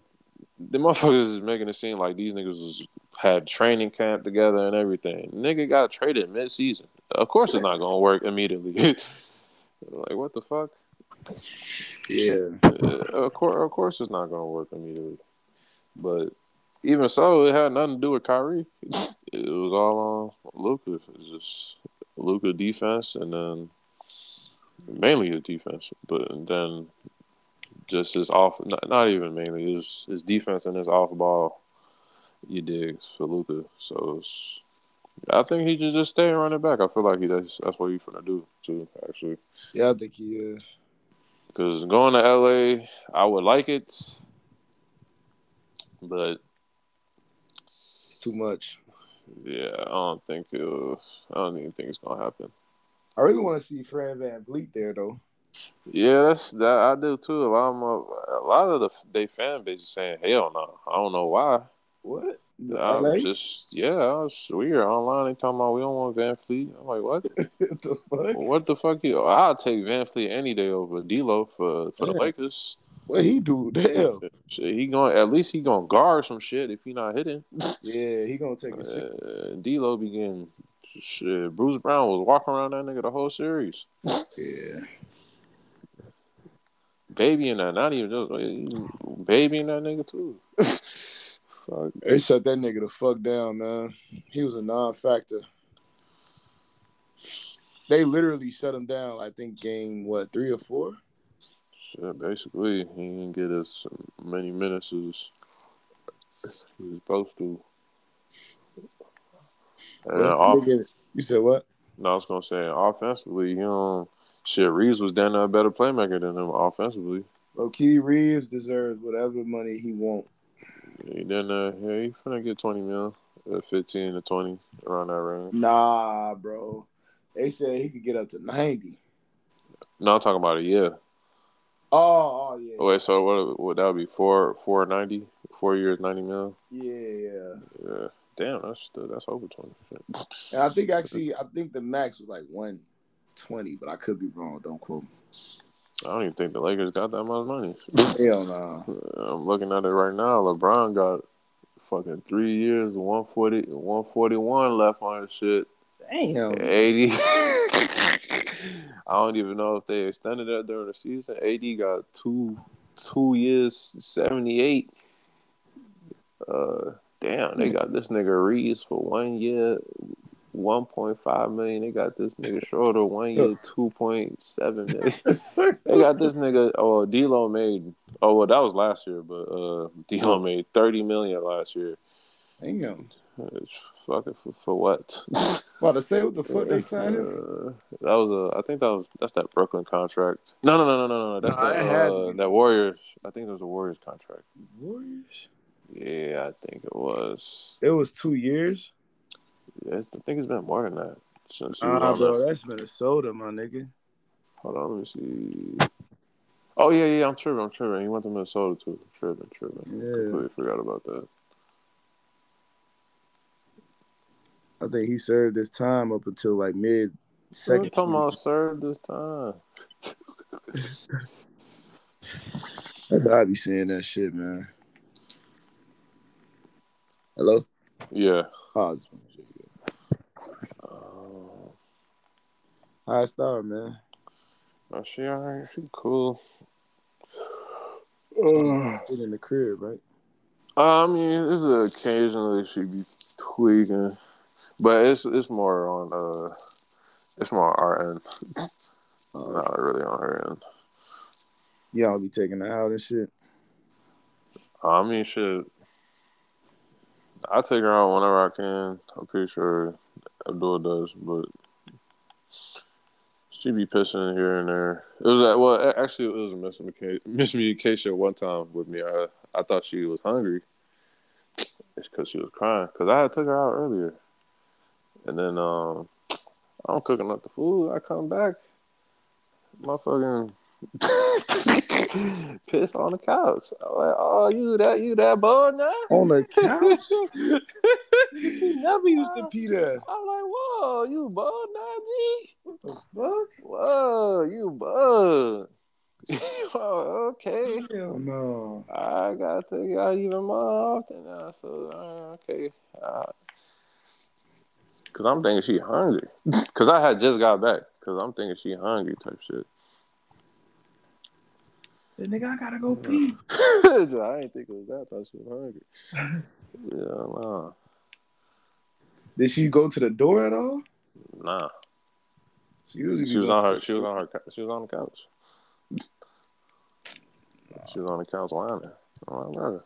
the motherfuckers is making it seem like these niggas was, had training camp together and everything. Nigga got traded mid season. Of course, it's not gonna work immediately. like what the fuck? Yeah. Uh, of course, of course, it's not gonna work immediately. But even so, it had nothing to do with Kyrie. It was all on Luka. It was just Luka defense, and then mainly his defense, but then just his off. Not, not even mainly his his defense and his off ball. You dig for Luka. So it's, I think he should just stay running back. I feel like he that's that's what he's gonna do too. Actually. Yeah, I think he is. Because going to LA, I would like it, but It's too much. yeah, I don't think it'll, I don't even think it's gonna happen. I really want to see Fred VanVleet there though. Yeah, that's that I do too. A lot of my, a lot of the they fan base is saying hell no. I don't know why. What? I'm LA? just yeah, it's weird. Online they talking about we don't want VanVleet. I'm like, what? the fuck? what the fuck? You? I'll take VanVleet any day over D'Lo for for the Yeah. Lakers. What he do? Damn. Shit, he going at least he gonna guard some shit if he not hitting. Yeah, he gonna take a shit. Uh, D'Lo be getting shit. Bruce Brown was walking around that nigga the whole series. Yeah. Baby and that, not even just baby and that nigga too. Fuck. They shut that nigga the fuck down, man. He was a non-factor. They literally shut him down. I think game what three or four. Shit, basically, he didn't get as many minutes as he was supposed to. And off, You said what? no, I was gonna say offensively, you know, shit, Reaves was down there a better playmaker than him offensively. Low key Reaves deserves whatever money he want. He didn't. Uh, yeah, he finna get twenty mil, uh, fifteen to twenty around that range. Nah, bro. They said he could get up to ninety. No, I'm talking about a year. Oh, oh yeah. Wait, so what? What that would be four, four ninety, four years, ninety mil. Yeah, yeah. Yeah, damn, that's still, that's over twenty. And I think actually, I think the max was like one twenty, but I could be wrong. Don't quote me. I don't even think the Lakers got that much money. Hell no. I'm looking at it right now. LeBron got fucking three years, 140, 141 left on his shit. Damn. 80. I don't even know if they extended that during the season. AD got two two years, 78. Uh, damn, they got this nigga Reaves for one year, 1.5 million. They got this nigga Schroeder one year, 2.7 million. They got this nigga. Oh, D'Lo made. Oh, well, that was last year, but uh, D'Lo made thirty million last year. Damn. It's fucking for, for what? About to say what the fuck they signed him? Uh, that was a. I think that was that's that Brooklyn contract. No, no, no, no, no, no. That's Nah, the it had to uh, that Warriors. I think it was a Warriors contract. Warriors. Yeah, I think it was. It was two years. Yes, I think it's been more than that since on bro, that's Minnesota, my nigga. Hold on, let me see. Oh yeah, yeah, I'm tripping. I'm tripping. He went to Minnesota too. I'm Tripping, tripping. Yeah. Completely forgot about that. I think he served his time up until like mid second. you talking about served this time? I be saying that shit, man. Hello. Yeah. Oh, I just wanna say, yeah. Uh, High star, man. oh, she alright. She cool. Shit in the crib, right? Uh, I mean, this is occasionally she be tweaking, but it's it's more on uh, it's more on our end, Uh, not really on her end. Y'all be taking her out and shit. I mean, shit. I take her out whenever I can. I'm pretty sure Abdul does, but she be pissing here and there. It was at, well, actually, it was a miscommunica- miscommunication one time with me. I I thought she was hungry. It's because she was crying. Because I had took her out earlier, and then um, I'm cooking up the food. I come back, my fucking piss on the couch. I'm like, oh, you that you that boy now? On the couch? Never used to pee there. I'm like, whoa, you bud now, G? What the fuck? Whoa, you bud. oh, okay. Hell no. I gotta take out even more often now. So, uh, okay. Uh, Cause I'm thinking she hungry. Cause I had just got back. Cause I'm thinking she hungry type shit. Hey, nigga, I gotta go pee. I didn't think it was that. I thought she was hungry. Yeah, nah. Did she go to the door at all? Nah. She, She was on her. She was on her. She was on the couch. She was on the couch whining. I'm like, brother.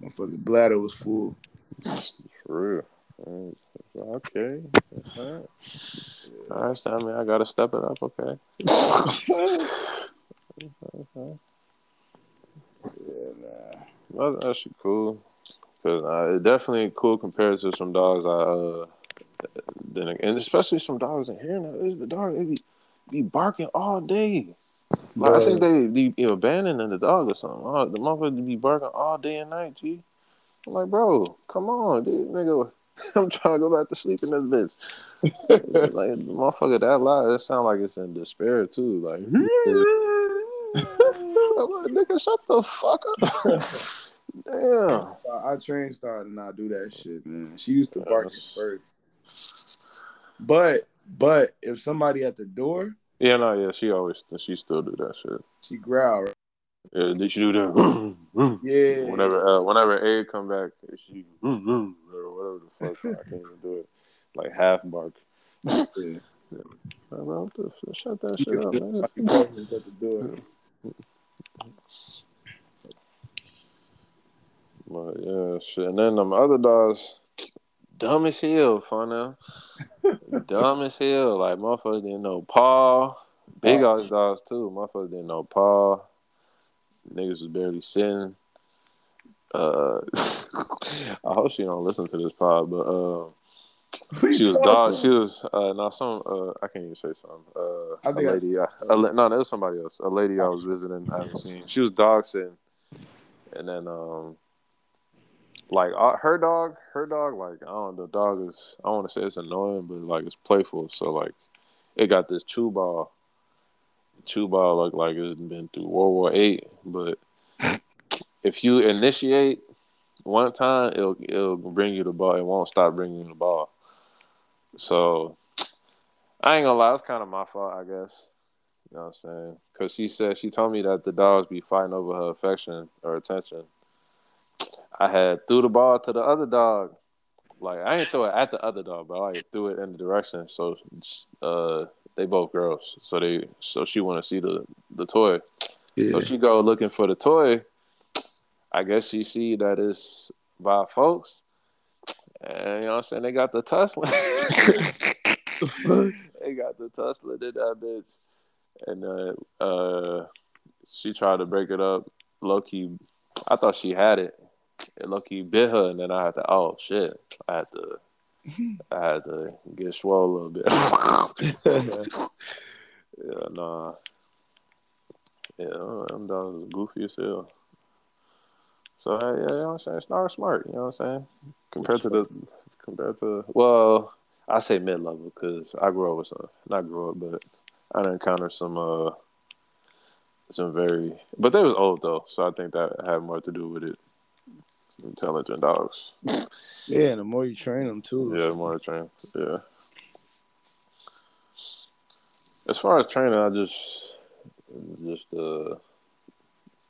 My fucking bladder was full. For real. Okay. All right. All right, so I mean, I gotta step it up. Okay. okay. Yeah, nah. Well, that's actually cool. Cause uh, it definitely cool compared to some dogs I uh, then and especially some dogs in here now. Is the dog? They be be barking all day. Like, I think they be you know, abandoning the dog or something. Oh, the motherfucker be barking all day and night, G. I'm like, bro, come on, dude, nigga. I'm trying to go back to sleep in this bitch. like, motherfucker, that loud, it sound like it's in despair too. Like, nigga, shut the fuck up. Damn. I trained Star to not do that shit, man. She used to bark at first. But but if somebody at the door, Yeah, no, yeah, she always she still do that shit. she growl. Right? Yeah, did you do that? Yeah. whenever uh, whenever Aid come back, she or whatever the fuck. I can't even do it. Like half bark. Yeah. Like, bro, shut that shit up, man. like you barking at the door. But yeah, shit. And then them other dogs, dumb as hell, fun now. dumb as hell. Like motherfuckers didn't know Paul. Big Oh. ass dogs too. Motherfuckers didn't know Paul. Niggas was barely sitting. Uh, I hope she don't listen to this pod, but uh, she was dog. She was uh, not some. Uh, I can't even say something. Uh, I a think I- lady. I, a, la- no, that was somebody else. A lady I was visiting. I haven't seen. She was dog sitting, and then um, like uh, her dog, her dog, like I don't. The dog is. I don't want to say it's annoying, but like it's playful. So like, it got this chew ball. Chew ball look like it's been through World War Eight, but if you initiate one time, it'll it'll bring you the ball. It won't stop bringing you the ball. So I ain't gonna lie, it's kind of my fault, I guess. You know what I'm saying? Because she said she told me that the dogs be fighting over her affection or attention. I had threw the ball to the other dog. Like I ain't throw it at the other dog, but I like threw it in the direction. So uh, they both girls. So they so she want to see the the toy. So she go looking for the toy. I guess she see that it's by folks. And you know what I'm saying? They got the tussling. they got the tussling in that bitch. And uh, uh, she tried to break it up. Low key, I thought she had it. Low key bit her, and then I had to, oh shit. I had to, I had to get swole a little bit. yeah, nah. Yeah, dogs was goofy as hell. So hey, yeah, you know what I'm saying? It's not smart, you know what I'm saying? Compared to the compared to well, I say mid level because I grew up with some not grew up, but I done encountered some uh some very but they was old though, so I think that had more to do with it. Some intelligent dogs. Yeah, and the more you train them too. Yeah, the more train. Yeah. As far as training, I just just uh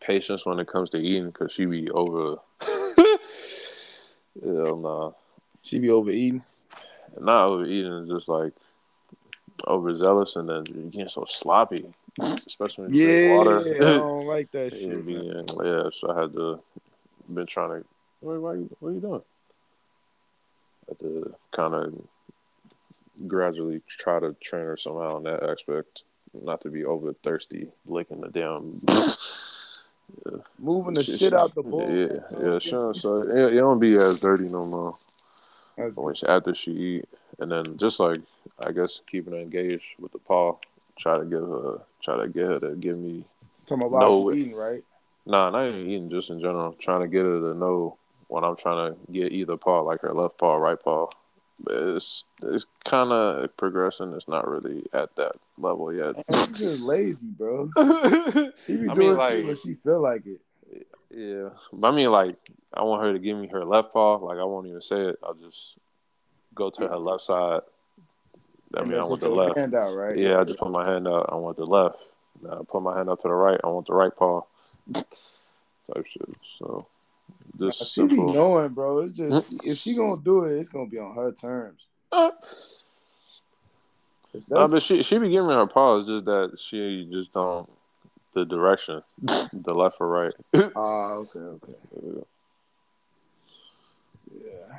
patience when it comes to eating because she be over. Hell nah, She be overeating. not overeating. It's just like overzealous, and then you're getting so sloppy, especially when you drink Yeah, water. I don't like that shit. yeah, so I had to been trying to. Wait, why you, what are you doing? I had to kind of gradually try to train her somehow in that aspect, not to be over thirsty, licking the damn. Moving the Shit, shit out the bowl. Yeah, yeah, sure. So it, it don't be as dirty no more she, after she eat, and then just like I guess keeping her engaged with the paw, try to give her, try to get her to give me talking about No eating, right? Nah, not even eating, just in general. Trying to get her to know when I'm trying to get either paw, like her left paw, right paw. It's it's kind of progressing. It's not really at that level yet. She's just lazy, bro. I She be I doing mean, like- when she feel like it. yeah, I mean, like I want her to give me her left paw. Like I won't even say it. I'll just go to her left side. I And mean, I want the left. Hand out, right? Yeah, I just put my hand out. I want the left. Now I put my hand out to the right. I want the right paw. Type shit. So just She be knowing, bro. It's just if she gonna do it, it's gonna be on her terms. Uh, 'Cause No, but she she be giving her pause, just that she just don't the direction, the left or right. Ah, okay, okay, yeah.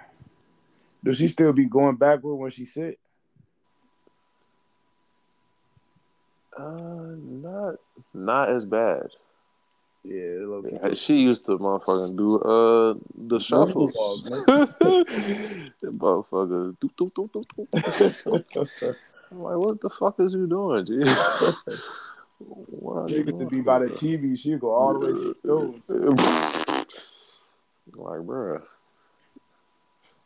Does she still be going backward when she sit? Uh, not not as bad. Yeah. Hey, She used to motherfucking do uh the shuffle. motherfucker. doop, doop, doop, doop, doop. I'm like, what the fuck is you doing, G? What are you Nigga to be by the TV, she'll go all the way to the like, bruh.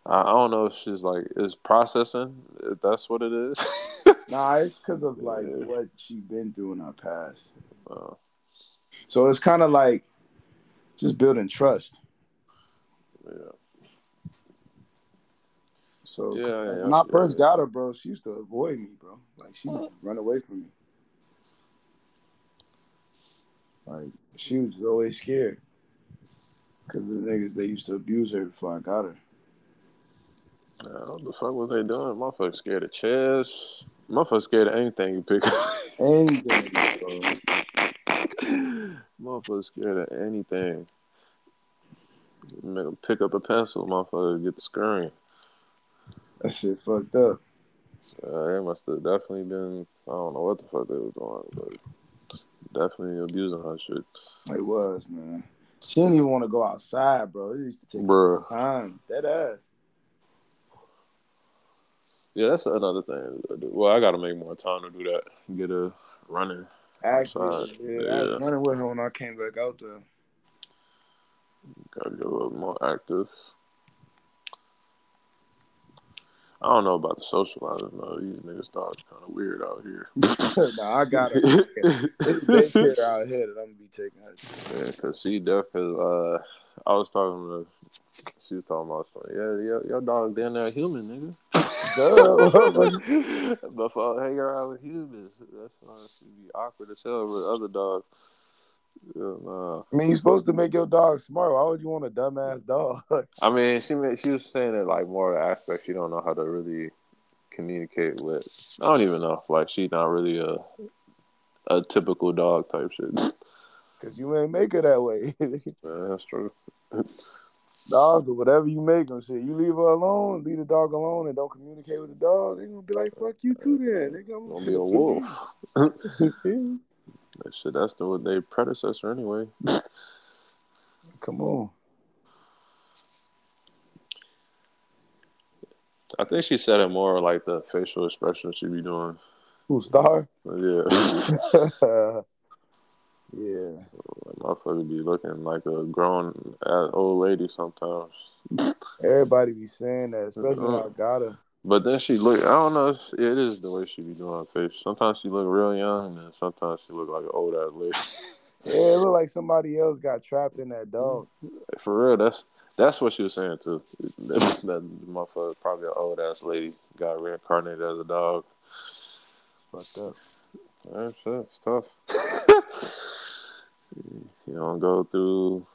I, I don't know if she's like is processing. If that's what it is. Nah, it's because of like Yeah. what she been through in her past. Uh, So it's kind of like just building trust. yeah. So Yeah, yeah, when I yeah. first got her, bro, she used to avoid me, bro. Like she would run away from me. Like she was always scared because the niggas they used to abuse her before I got her. Yeah, what the fuck was they doing? Motherfucker scared of chess. Motherfucker scared of anything you pick up. Anything, bro. motherfucker scared of anything. Make 'em pick up a pencil, motherfucker get the scurrying. That shit fucked up. Uh, they must have definitely been. I don't know what the fuck they were doing, but definitely abusing her shit, It was, man. She didn't even want to go outside, bro. It used to take Bruh. time. Dead ass. Yeah, that's another thing. Well, I got to make more time to do that. Get a running. Active. Outside, Yeah, I was running with her when I came back out there. Got to get a little more active. I don't know about the socializing though. These niggas dogs kind of weird out here. nah, I got her. It's daycare out here that I'm gonna be taking her. to. Yeah, cause she definitely. Uh, I was talking to. She was talking about something. Yeah, your, your dog damn near human, nigga. Before I hang around with humans, that's she be awkward as hell with other dogs. Nah. I mean, you're supposed to make your dog smart. Why would you want a dumbass dog? I mean, she made, she was saying that like more aspects you don't know how to really communicate with. I don't even know. Like she's not really a a typical dog type shit. Because you ain't make her that way. Yeah, that's true. Dogs or whatever you make them, shit. You leave her alone, leave the dog alone, and don't communicate with the dog. They gonna be like, "Fuck you too, then." They gonna Gonna be a wolf. That shit, that's the what they predecessor anyway. Come on. I think she said it more like the facial expression she be doing. Who star? Yeah, yeah. motherfucker be looking like a grown old lady sometimes. Everybody be saying that, especially when uh-huh. I Uh-uh. got her. But then she look. I don't know. It is the way she be doing her face. Sometimes she look real young, and sometimes she look like an old ass lady. Yeah, it looked like somebody else got trapped in that dog. For real, that's that's what she was saying too. That, that motherfucker probably an old ass lady got reincarnated as a dog. Fucked up. That's, that's tough. You don't go through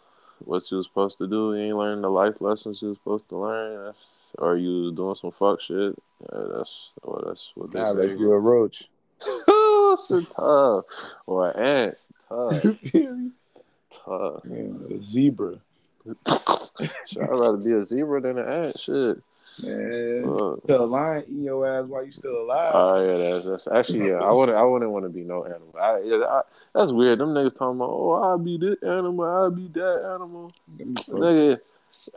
what you was supposed to do. You ain't learn the life lessons you was supposed to learn, that's, or you was doing some fuck shit. Yeah, that's well, that's what say. like you a roach. Shit tough. Or an ant. Tough. Tough. Yeah, a zebra. Shit, I'd rather be a zebra than an ant. Shit. Man. A lion eating your ass while you still alive. Oh yeah, that's, that's actually yeah. I wouldn't I wouldn't want to be no animal. I, yeah, I, that's weird. Them niggas talking about oh I'll be this animal, I'll be that animal. Let me fuck- Nigga,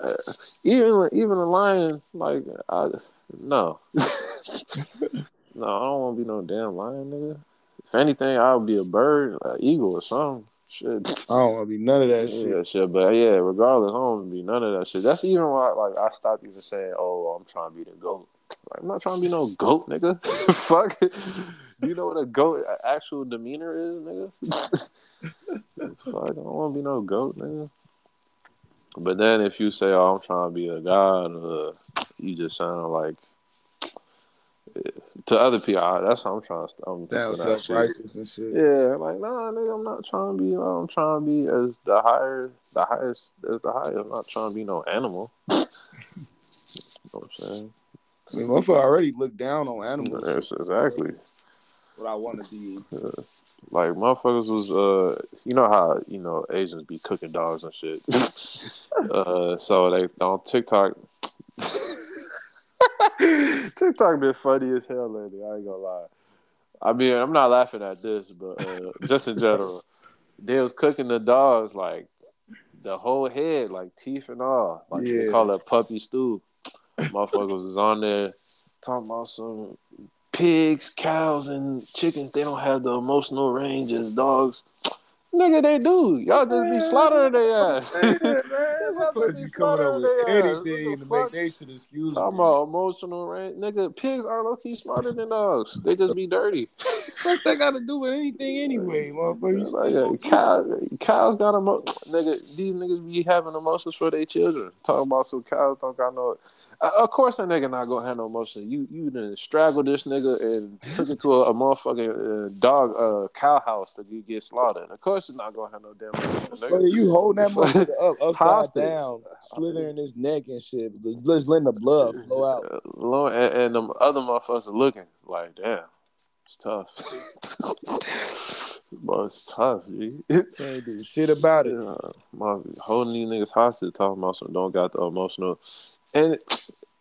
uh, even even a lion like I just no no I don't want to be no damn lion, nigga. If anything, I'll be a bird, an eagle or something. Shit. I don't want to be none of that shit. Yeah, shit. But yeah, regardless, I don't want to be none of that shit. That's even why, like, I stopped even saying, "Oh, I'm trying to be the goat." Like, I'm not trying to be no goat, nigga. Fuck. You know what a goat actual demeanor is, nigga? Fuck, I don't want to be no goat, nigga. But then if you say, "Oh, I'm trying to be a god," uh, you just sound like to other people. I- That's how I'm trying to. I'm that shit. righteous and shit. Yeah, like nah, nigga, I'm not trying to be. I'm trying to be as the higher, the highest as the highest. I'm not trying to be no animal. you know what I'm saying? I mean, motherfucker already looked down on animals. Yes, exactly. What I want to be. Like motherfuckers was, uh, you know how you know Asians be cooking dogs and shit. uh, so they on TikTok. TikTok been funny as hell lately. I ain't gonna lie. I mean, I'm not laughing at this, but uh, just in general, they was cooking the dogs like the whole head, like teeth and all. Like they Yeah. call it puppy stew. Motherfuckers is on there talking about some pigs, cows, and chickens they don't have the emotional range as dogs. Nigga, they do. Y'all just be slaughtering their ass. Man, motherfuckers you coming up with anything to make they shit excuse me. Talking about emotional range, nigga. Pigs are low key smarter than dogs. They just be dirty. What they got to do with anything anyway, motherfucker? Like, still- uh, cows, cows got emo- nigga. These niggas be having emotions for their children. Talking about some cows don't got no. Uh, of course, a nigga not gonna have no emotion. You you done straggled this nigga and took it to a, a motherfucking uh, dog uh, cow house to get, get slaughtered. Of course, it's not gonna have no damn emotion. Nigga. you holding that motherfucker up, upside Hostage. down, slithering his neck and shit. Just letting the blood flow out. Lord, and, and the other motherfuckers are looking like, damn, it's tough. but it's tough, G. Can't do shit about it. Yeah, my, holding these niggas hostage, talking about some don't got the emotional, and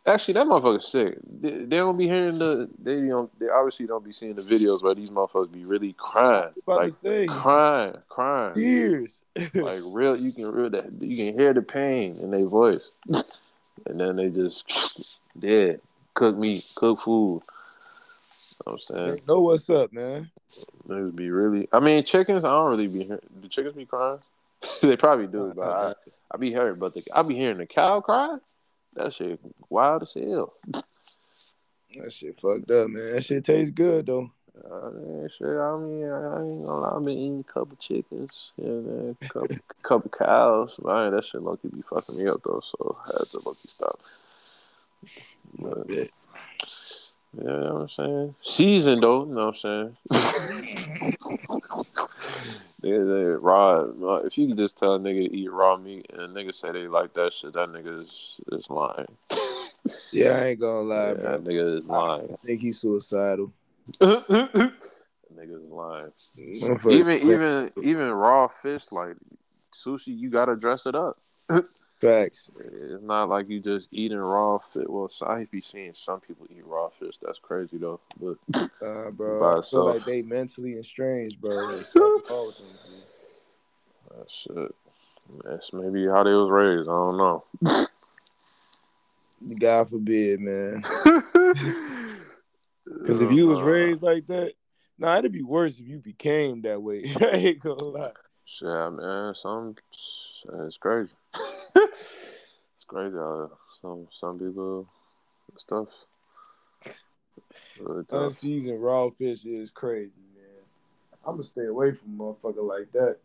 actually that motherfucker's sick. They, they don't be hearing the, they don't, they obviously don't be seeing the videos where these motherfuckers be really crying, like crying, crying, tears. like real. You can real that you can hear the pain in their voice, and then they just dead. Cook meat, cook food. You know what I'm saying They know what's up, man. niggas be really. I mean, chickens. I don't really be hearing. Do chickens be crying? they probably do, but I, I be hearing. But the, I be hearing the cow cry. That shit wild as hell. That shit fucked up, man. That shit tastes good though. Uh, yeah, shit. I mean, I, I ain't gonna lie. I've been eating a couple chickens, yeah, man, couple couple cows. Man, that shit lucky be fucking me up though. So I had to lucky stop. But, Yeah. yeah, you know what I'm saying. Season though, you know what I'm saying. They, they raw. If you can just tell a nigga to eat raw meat and a nigga say they like that shit, that nigga is, is lying. Yeah, I ain't gonna lie, Yeah, man. that nigga is lying. I think he's suicidal. that nigga is lying. Even even even raw fish like sushi, you gotta dress it up. facts. It's not like you just eating raw fish. Well, so I be seeing some people eat raw fish. That's crazy though. But Uh, bro, By I feel itself. like they mentally estranged, bro. There's something wrong with them, that shit. That's maybe how they was raised. I don't know. God forbid, man. Because if you was raised like that, nah, it'd be worse if you became that way. I ain't gonna lie. Shit, man, some it's crazy. it's crazy how some some people stuff. Really. Unseasoned raw fish is crazy, man. I'm gonna stay away from a motherfucker like that.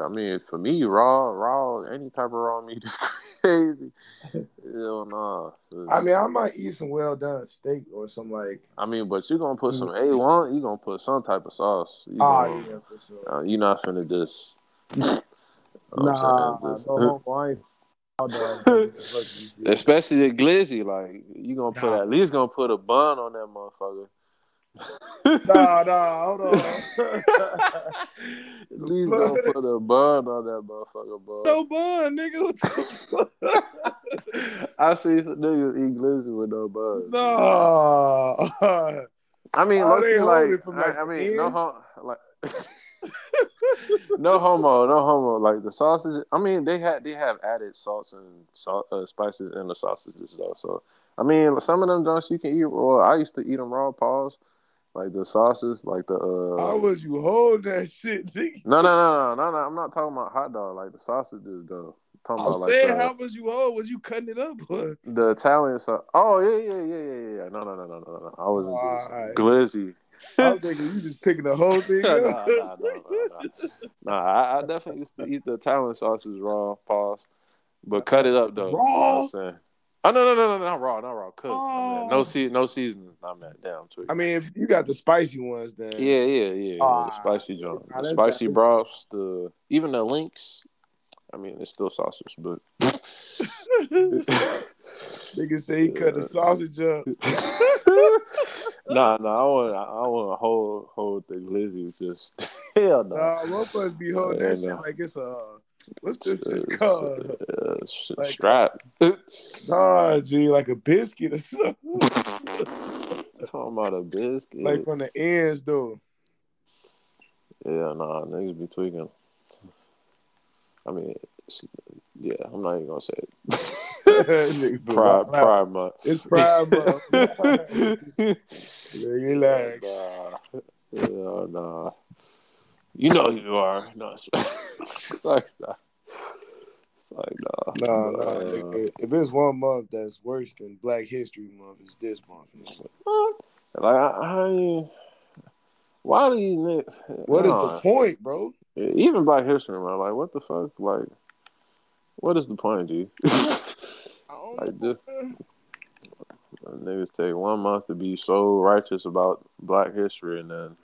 I mean, for me, raw, raw, any type of raw meat is crazy. Hell nah. So, I mean, I might eat some well done steak or some like. I mean, but you're gonna put some A one, You're gonna put some type of sauce. You Ah, gonna, yeah, for sure. uh, you not finna just. Nah. Just- no homo. I ain't. I'll dog, man. Fuck you, shit. Especially the glizzy, like you gonna put Nah. at least gonna put a bun on that motherfucker. Nah, nah, hold on. At least gonna put a bun on that motherfucker, bro. no bun, nigga. What the fuck? I see some niggas eat glizzy with no bun. No. I mean, Oh, they like, I, I mean, no end? hom- like, no homo, no homo. Like the sausage. I mean, they had they have added salts and salt, uh, spices in the sausages though. So I mean, some of them joints you can eat raw. I used to eat them raw, paws, like the sauces, like the. uh How was you holding that shit, nigga? No, no, no, no, no, no. I'm not talking about hot dog, like the sausages though. I'm about like saying, the, how was you hold? Was you cutting it up? Or? the Italian sauce. Oh yeah, yeah, yeah, yeah, yeah. No, no, no, no, no, no. I wasn't just Alright. glizzy. I'm thinking you just picking the whole thing nah, nah, nah, nah, nah. I, I definitely used to eat the Italian sauces raw, pause, but cut it up though. You know what Raw? I'm saying? Oh no, no, no, no, not raw, not raw, cooked. I mean, no Oh. sea, no seasoning. I mean, damn, tweak. I mean, if you got the spicy ones, then yeah, yeah, yeah, yeah. Ah, the spicy joint, the spicy better. broths, the even the links. I mean, it's still sausage, but nigga say he cut the sausage up. nah, nah. I want, I want to hold, hold the glizzy. Just hell no. Nah, motherfuckers be holding Yeah, that shit nah. like it's a what's this It's, called? uh, Like- strap. Nah, G, like a biscuit or something. Talking about a biscuit. like from the ends, though. yeah, nah, niggas be tweaking. I mean, yeah, I'm not even gonna say it. Pride. Pride Month. It's Pride Month. Relax. Nah, yeah, nah. You know who you are. No, it's, it's like nah. It's like nah. No, But, no. uh, nigga, If it's one month that's worse than Black History Month, it's this month. Like, I, I ain't- why do you? niggas- What is nah. the point, bro? Even Black History Month, like, what the fuck? Like, what is the point, don't Like this- Niggas take one month to be so righteous about Black history, and then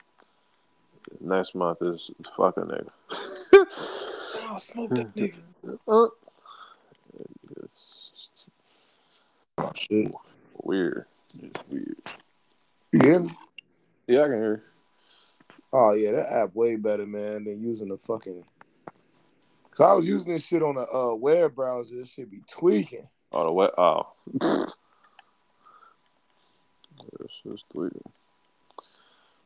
next month is fuck a nigga. I'll smoke that nigga. Uh, it's Oh, shit. weird. It's weird. You hear me? Yeah, I can hear. Oh yeah, that app way better, man, than using the fucking. Cause I was using this shit on a uh, web browser. This shit be tweaking. Oh, the web. Oh. It's just tweaking.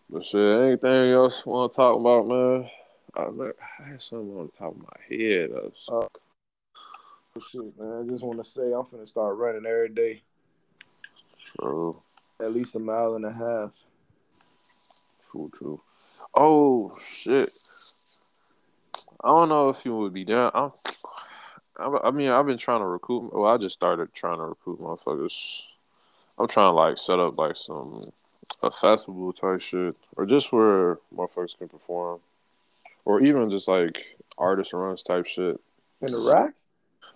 But shit, anything else want to talk about, man? I, man, I had something on the top of my head. I was- Uh, Oh, shit, man. I just want to say I'm finna start running every day, true, at least a mile and a half. true, true. Oh shit! I don't know if you would be down. I'm, I, I mean, I've been trying to recruit. Well, I just started trying to recruit motherfuckers. I'm trying to like set up like some a festival type shit, or just where motherfuckers can perform, or even just like artist runs type shit. In Iraq?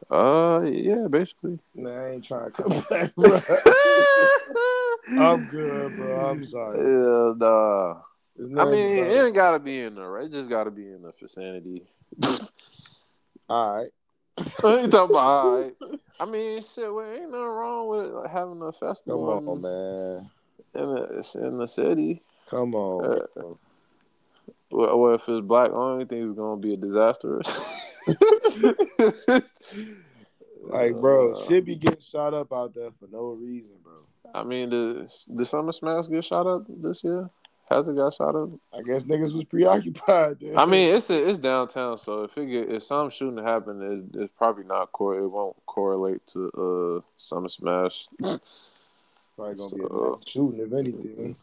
Uh, yeah, basically. Nah, I ain't trying to come back, bro. I'm good, bro. I'm sorry. Yeah, nah. I mean, but- it ain't gotta be in there, right? It just gotta be in the vicinity. all right. I ain't talking about. all right. I mean, shit. Well, ain't nothing wrong with like, having a Come festival on, man. In, the, in the city. Come on. Uh. Well, well, if it's black only, think it's gonna be a disaster. Like, bro, Uh, shit be getting shot up out there for no reason, bro. I mean, the the Summer Smash get shot up this year? Has it got shot up? I guess niggas was preoccupied. Then. I mean, it's it's downtown, so if it get, if some shooting happen, it's, it's probably not cor- it won't correlate to uh Summer Smash. Probably gonna be a so- shooting if anything.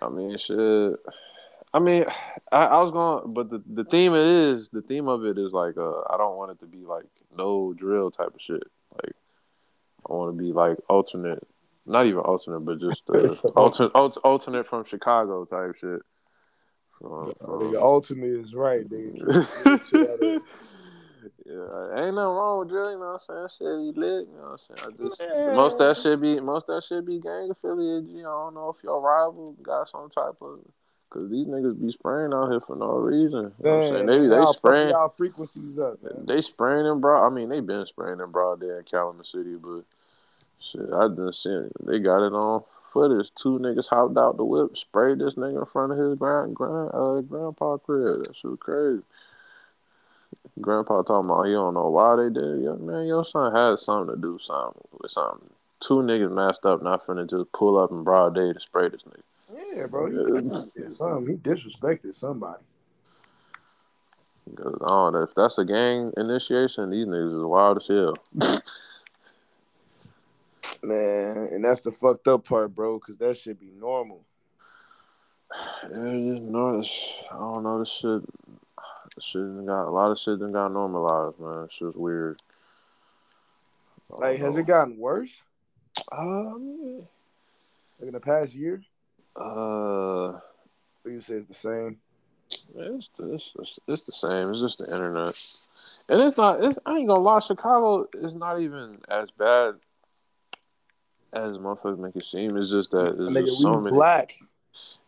I mean, shit. I mean, I, I was going, but the, the theme it is the theme of it is like uh, I don't want it to be like no drill type of shit. Like I want to be like alternate, not even alternate, but just uh, alternate alter, alternate from Chicago type shit. From- nigga, ultimate is right, nigga. Shit out of- yeah, ain't nothing wrong with drill. You know what I'm saying? Shit be lit. You know what I'm saying? I just most of that should be most of that should be gang affiliated. You know, I don't know if your rival got some type of. Cause these niggas be spraying out here for no reason. You know what I'm saying? They they spraying y'all frequencies up, man. they spraying in broad. I mean, they been spraying in broad day in Calumet City, but shit, I done seen they got it on footage. Two niggas hopped out the whip, sprayed this nigga in front of his grand grand uh, grandpa crib. That shit was crazy. Grandpa talking about he don't know why they did it. Yo, man, your son had something to do something with something. Two niggas masked up, not finna just pull up in broad day to spray this nigga. Yeah, bro. He did something. He disrespected somebody. Cause I don't know if that's a gang initiation. These niggas is wild as hell. Man, and that's the fucked up part, bro, because that should be normal. Yeah, just. I don't know this shit. Shit got a lot of shit done got normalized, man. It's just weird. Like, has it gotten worse Um, like in the past year? uh, Or you say it's the same? it's, it's it's it's the same. It's just the internet, and it's not. It's I ain't gonna lie. Chicago is not even as bad as motherfuckers make it seem. It's just that Nigga, just so many. black.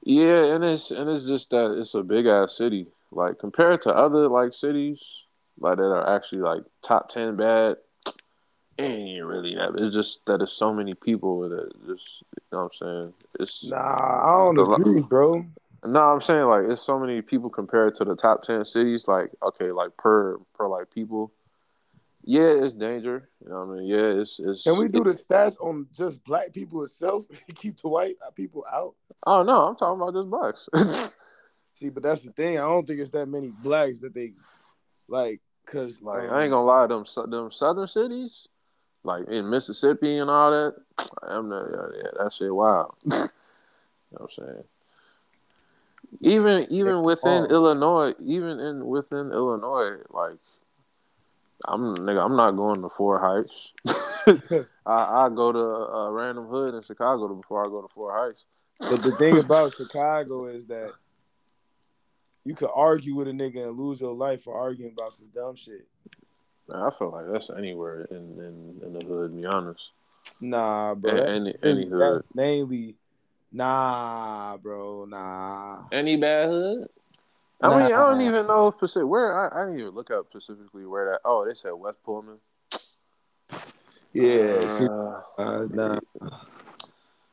Yeah, and it's and it's just that it's a big ass city. Like compared to other like cities like that are actually like top ten bad, it ain't really that. It's just that there's so many people that just you know what I'm saying. It's Nah, I don't The agree, bro. no, I'm saying like it's so many people compared to the top ten cities. Like okay, like per per like people. Yeah, it's danger. You know what I mean? Yeah, it's it's. Can we do the stats on just black people itself? Keep the white people out. Oh no, I'm talking about just blacks. See, but that's the thing. I don't think it's that many blacks that they like Cause Like um, I ain't gonna lie, them them southern cities, like in Mississippi and all that, I'm not, yeah, yeah, that shit wild. you know what I'm saying? Even even within. Illinois, even in within Illinois, like I'm nigga, I'm not going to Ford Heights. I I go to a random hood in Chicago before I go to Ford Heights. But the thing about Chicago is that you could argue with a nigga and lose your life for arguing about some dumb shit. Man, I feel like that's anywhere in in, in the hood. To be honest, Nah, bro. A- any any hood, mainly, nah, bro, nah. any bad hood. I mean, I don't even know specific where. I, I didn't even look up specifically where that. Oh, they said West Pullman. Yeah, see, Uh, uh, nah.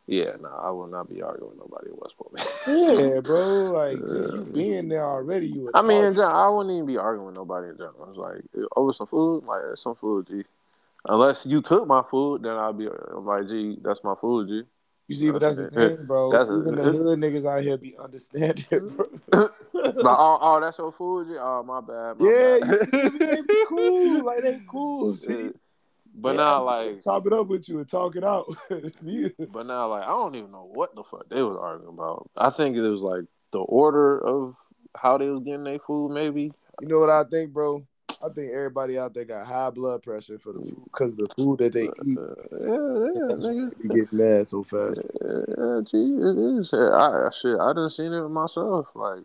Yeah, no, I will not be arguing with nobody in West Pullman. Yeah, bro. Like just you being there already, you. a I mean, in general, I wouldn't even be arguing with nobody in general. It's like over some food, like some food, G. Unless you took my food, then I'll be I'm like, G, that's my food, G. You see, but that's the thing, bro. That's a- Even the hood niggas out here be understanding, bro. Like, oh, oh, that's your food, G. Oh, my bad. My yeah, bad. you, they be cool. Like they cool. See? But Yeah, now, like, top it up with you and talk it out. but now, like, I don't even know what the fuck they was arguing about. I think it was like the order of how they was getting their food, maybe. you know what I think, bro? I think everybody out there got high blood pressure for the food because the food that they eat. Uh, yeah, yeah, That's why nigga. they be mad so fast. Yeah, gee, it is. I shit, I done seen it myself. Like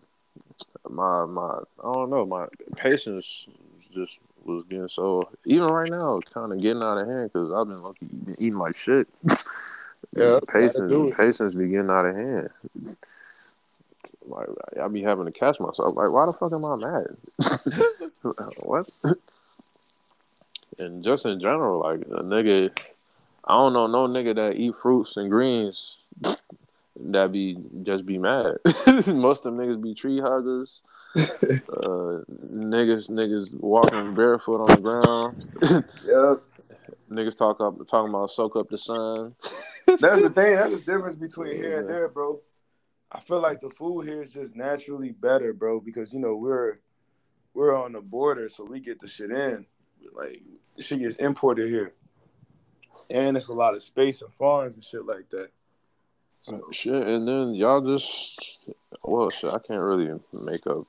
my my, I don't know, my patience just was getting so. Even right now, it's kind of getting out of hand because I've been lucky been eating like shit. Yeah, patience, patience be getting out of hand. Like I be having to catch myself. Like, why the fuck am I mad? what? And just in general, like a nigga, I don't know no nigga that eat fruits and greens that be just be mad. Most of them niggas be tree huggers. Uh, niggas, niggas walking barefoot on the ground. Yep. niggas talk up, talking about soak up the sun. That's the thing. That's the difference between here and there, bro. I feel like the food here is just naturally better, bro, because you know we're we're on the border, so we get the shit in. Like shit gets imported here, and it's a lot of space and farms and shit like that. So Shit, and then y'all just well, shit. I can't really make up.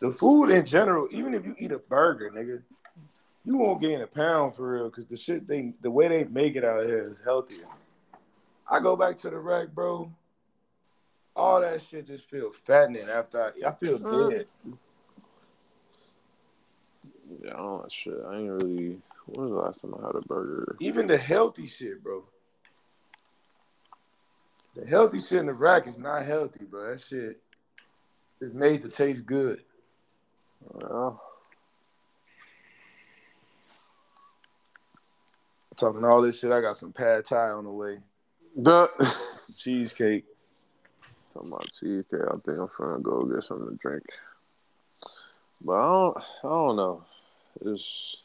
the food in general, even if you eat a burger, nigga, you won't gain a pound for real, because the shit they the way they make it out here is healthier. I go back to the rack, bro. All that shit just feel fattening after I, I feel Mm. dead. Yeah, I don't shit. I ain't really. When was the last time I had a burger? Even the healthy shit, bro. The healthy shit in the rack is not healthy, bro. That shit is made to taste good. Well, talking all this shit, I got some pad thai on the way. the Cheesecake. talking about cheesecake. I think I'm finna go get something to drink. But I don't. I don't know. It's.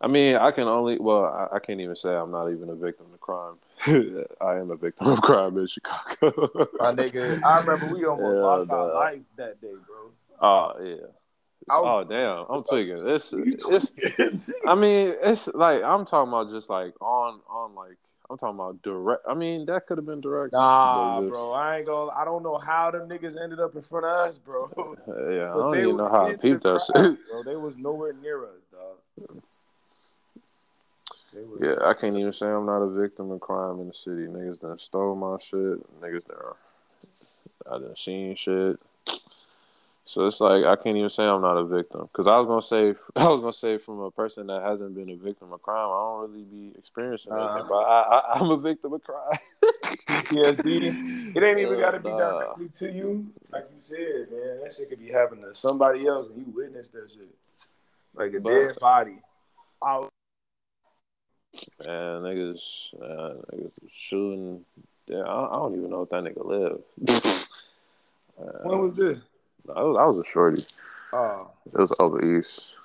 I mean, I can only. Well, I, I can't even say I'm not even a victim of crime. I am a victim of crime in Chicago. My nigga, I remember we almost Yeah, lost our life that day, bro. Oh yeah. Was- oh damn! I'm tweaking. It's it's. I mean, it's like I'm talking about just like on on like I'm talking about direct. I mean, that could have been direct. Nah, just- bro. I ain't gonna. I don't know how them niggas ended up in front of us, bro. Yeah, I don't even know how I peeped that crowd, shit. bro. They was nowhere near us, dog. Yeah, I can't even say I'm not a victim of crime in the city. Niggas done stole my shit. Niggas done I done seen shit. So it's like I can't even say I'm not a victim because I was gonna say I was gonna say from a person that hasn't been a victim of crime, I don't really be experiencing Uh-huh. anything, but I, I I'm a victim of crime. PTSD. It ain't even got to be directly to you, like you said, man. That shit could be happening to somebody else, and you witnessed that shit, like a But- dead body. Out. Man, niggas, man, niggas shooting. Yeah, I, I don't even know if that nigga lived. When was this? I was, I was a shorty. Oh, It was over east.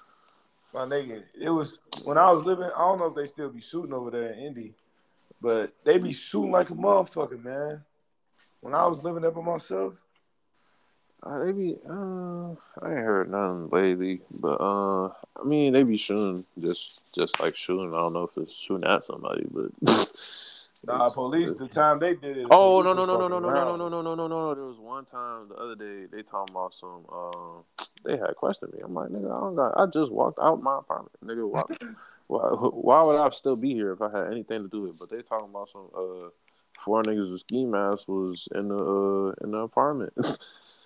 my nigga. It was when I was living. I don't know if they still be shooting over there in Indy, but they be shooting like a motherfucker, man. When I was living there by myself, Uh, they be, uh, I ain't heard nothing lately, but uh, I mean, they be shooting just, just like shooting. I don't know if it's shooting at somebody, but Nah, police. The time they did it. Oh no no no no no no no no no no no no! There was one time the other day they talking about some. Uh, they had questioned me. I'm like, nigga, I don't got. I just walked out my apartment, nigga. Why, why, why would I still be here if I had anything to do with it? But they talking about some. Uh, four niggas with ski masks was in the uh, in the apartment.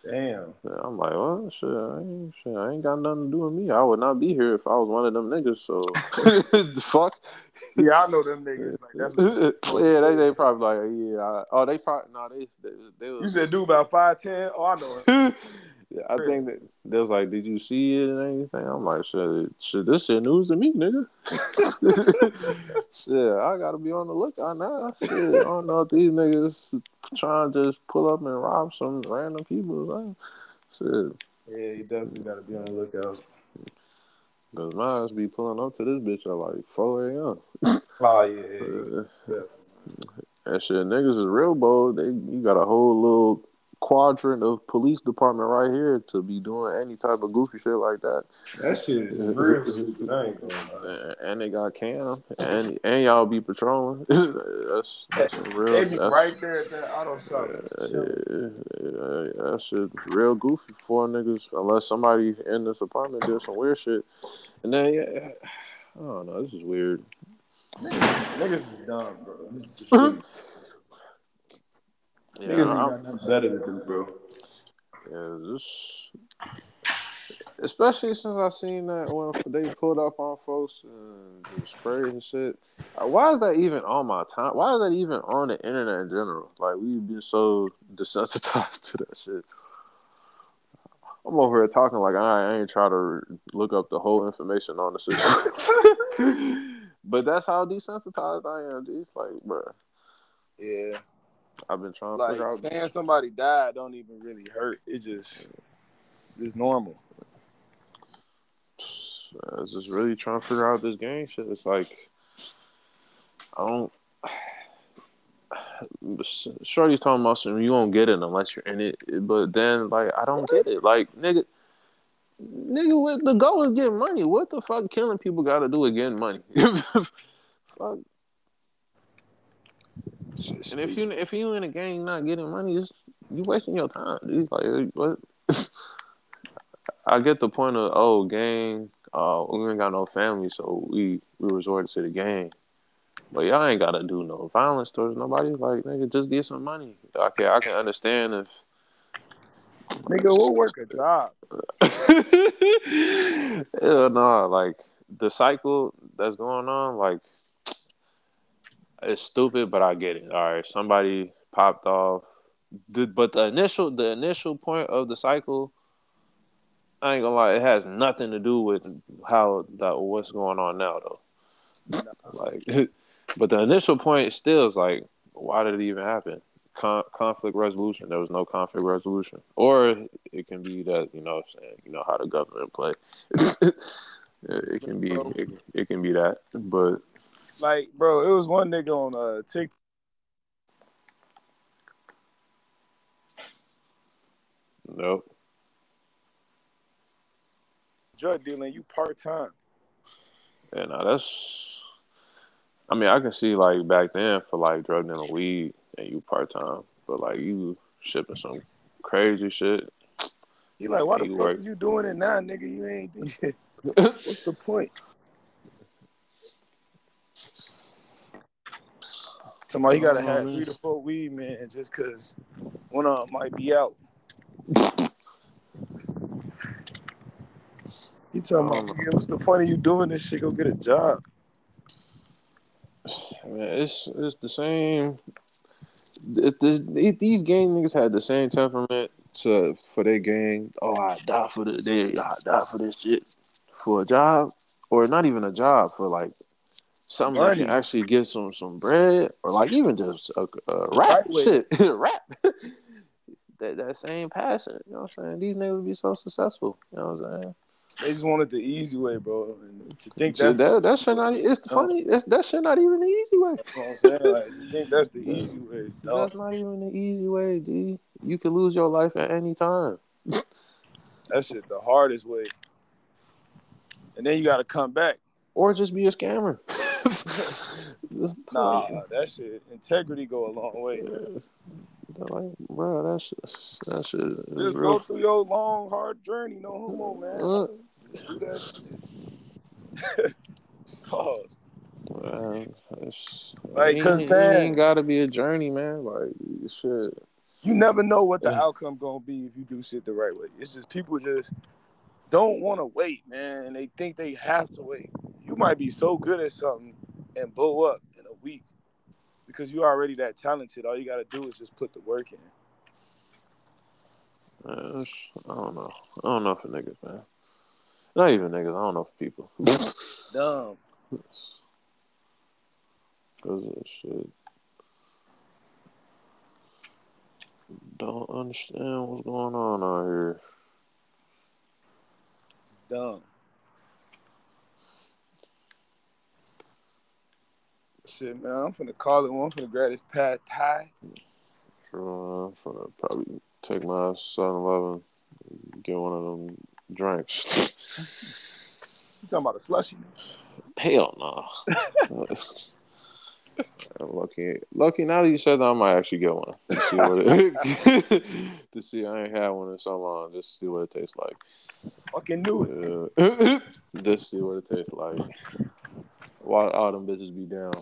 Damn. I'm like, well, shit, I ain't, shit, I ain't got nothing to do with me. I would not be here if I was one of them niggas. So, the fuck. Yeah, I know them niggas. Like that's yeah, they they probably like yeah. I, oh, they probably no, they they, they was, you said. dude about five ten. Oh, I know. Yeah, I think that they was like, did you see it and anything? I'm like, shit, shit, this shit news to me, nigga. shit, I gotta be on the lookout now. Shit, I don't know if these niggas trying to just pull up and rob some random people. Like, shit. Yeah, you definitely gotta be on the lookout. Cause mine be pulling up to this bitch at like 4 a.m. Oh yeah. Uh, that shit, niggas is real bold. They you got a whole little quadrant of police department right here to be doing any type of goofy shit like that. That shit is real stupid. I ain't gonna lie. And, and they got cam, and and y'all be patrolling. that's that's some real. They be that's- right there at that auto shop. uh, yeah, yeah, that shit real goofy for niggas unless somebody in this apartment did some weird shit. And then yeah, I don't know, this is weird. Niggas is dumb, bro. This is just stupid. Yeah, Niggas I'm- ain't got nothing better to do, bro. Yeah, this, especially since I seen that when they pulled up on folks and the spray and shit. Uh, Why is that even on my time? Why is that even on the internet in general? Like we've been so desensitized to that shit. I'm over here talking like I, I ain't try to look up the whole information on the situation. but that's how desensitized I am, dude. Like, bruh, Yeah. I've been trying to Like figure out. saying somebody died don't even really hurt. It just it's normal. I was just really trying to figure out this game shit. It's like I don't. Shorty's talking about something you won't get it unless you're in it, but then like I don't get it. Like nigga, nigga, what the goal is getting money. What the fuck killing people got to do with getting money? fuck. And if you if you in a gang not getting money, you wasting your time. Dude. Like what? I get the point of oh gang, uh, we ain't got no family, so we we resorted to the gang. But y'all ain't gotta do no violence towards nobody. Like nigga, just get some money. I can I can understand if nigga, we'll work a job. Hell no, like the cycle that's going on, like it's stupid, but I get it. All right, somebody popped off, the, but the initial the initial point of the cycle, I ain't gonna lie, it has nothing to do with how that what's going on now though. Like, but the initial point still is like, why did it even happen? Con- conflict resolution. There was no conflict resolution, or it can be that you know, saying you know how the government play. it can be it, it can be that, but Like, bro, it was one nigga on uh TikTok. nope. Drug dealing, you part time. Yeah, no, that's. I mean, I can see like back then for like drug dealing weed and you part time, but like you shipping some crazy shit. He like, why the fuck work. is you doing it now, nigga? You ain't. What's the point? Somebody gotta have three to four weed man just cause one of them might be out. He talking about, "Nigga, what's the point of you doing this shit? Go get a job. I mean, it's it's the same. It, this, it- these gang niggas had the same temperament to for their gang. Oh, I die for the day. I die for this shit for a job, or not even a job for like something can actually get some some bread, or like even just a, a rap Right shit, rap. that that same passion. You know what I'm saying? These niggas would be so successful. You know what I'm saying? They just wanted the easy way, bro. And to think that's that that shit not. It's No. funny. That's, that shit not even the easy way. Like, to think that's the easy way. Dog. That's not even the easy way, D. You could lose your life at any time. That shit the hardest way. And then you gotta come back. or just be a scammer. Nah, that shit integrity go a long way. Like, bro, that shit, that shit is Just go through your long, hard journey. No homo, man. Uh, Just do that shit. Pause. man, Like, it 'cause, ain't- it man- ain't gotta be a journey, man. Like, shit. You never know what the Yeah. outcome gonna be if you do shit the right way. It's just people just don't want to wait, man, and they think they have to wait. You might be so good at something and blow up in a week because you're already that talented. All you gotta do is just put the work in. Man, I don't know. I don't know for niggas, man. Not even niggas. I don't know for people. Dumb. Cause of shit. Don't understand what's going on out here. It's Dumb. Shit, man, I'm finna call it one. I'm finna grab this pad thai. Uh, I'm gonna probably take my 7-Eleven, get one of them drinks. You talking about a slushy? Hell no. I'm lucky. Lucky now that you said that, I might actually get one to see what it. to see, I ain't had one in so long. Just to see what it tastes like. Fucking knew it. Yeah. Just see what it tastes like. Why all them bitches be down?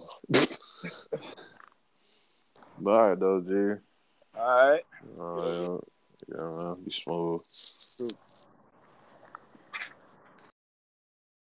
but all right, though, G. All right. All right, yeah, man, be smooth.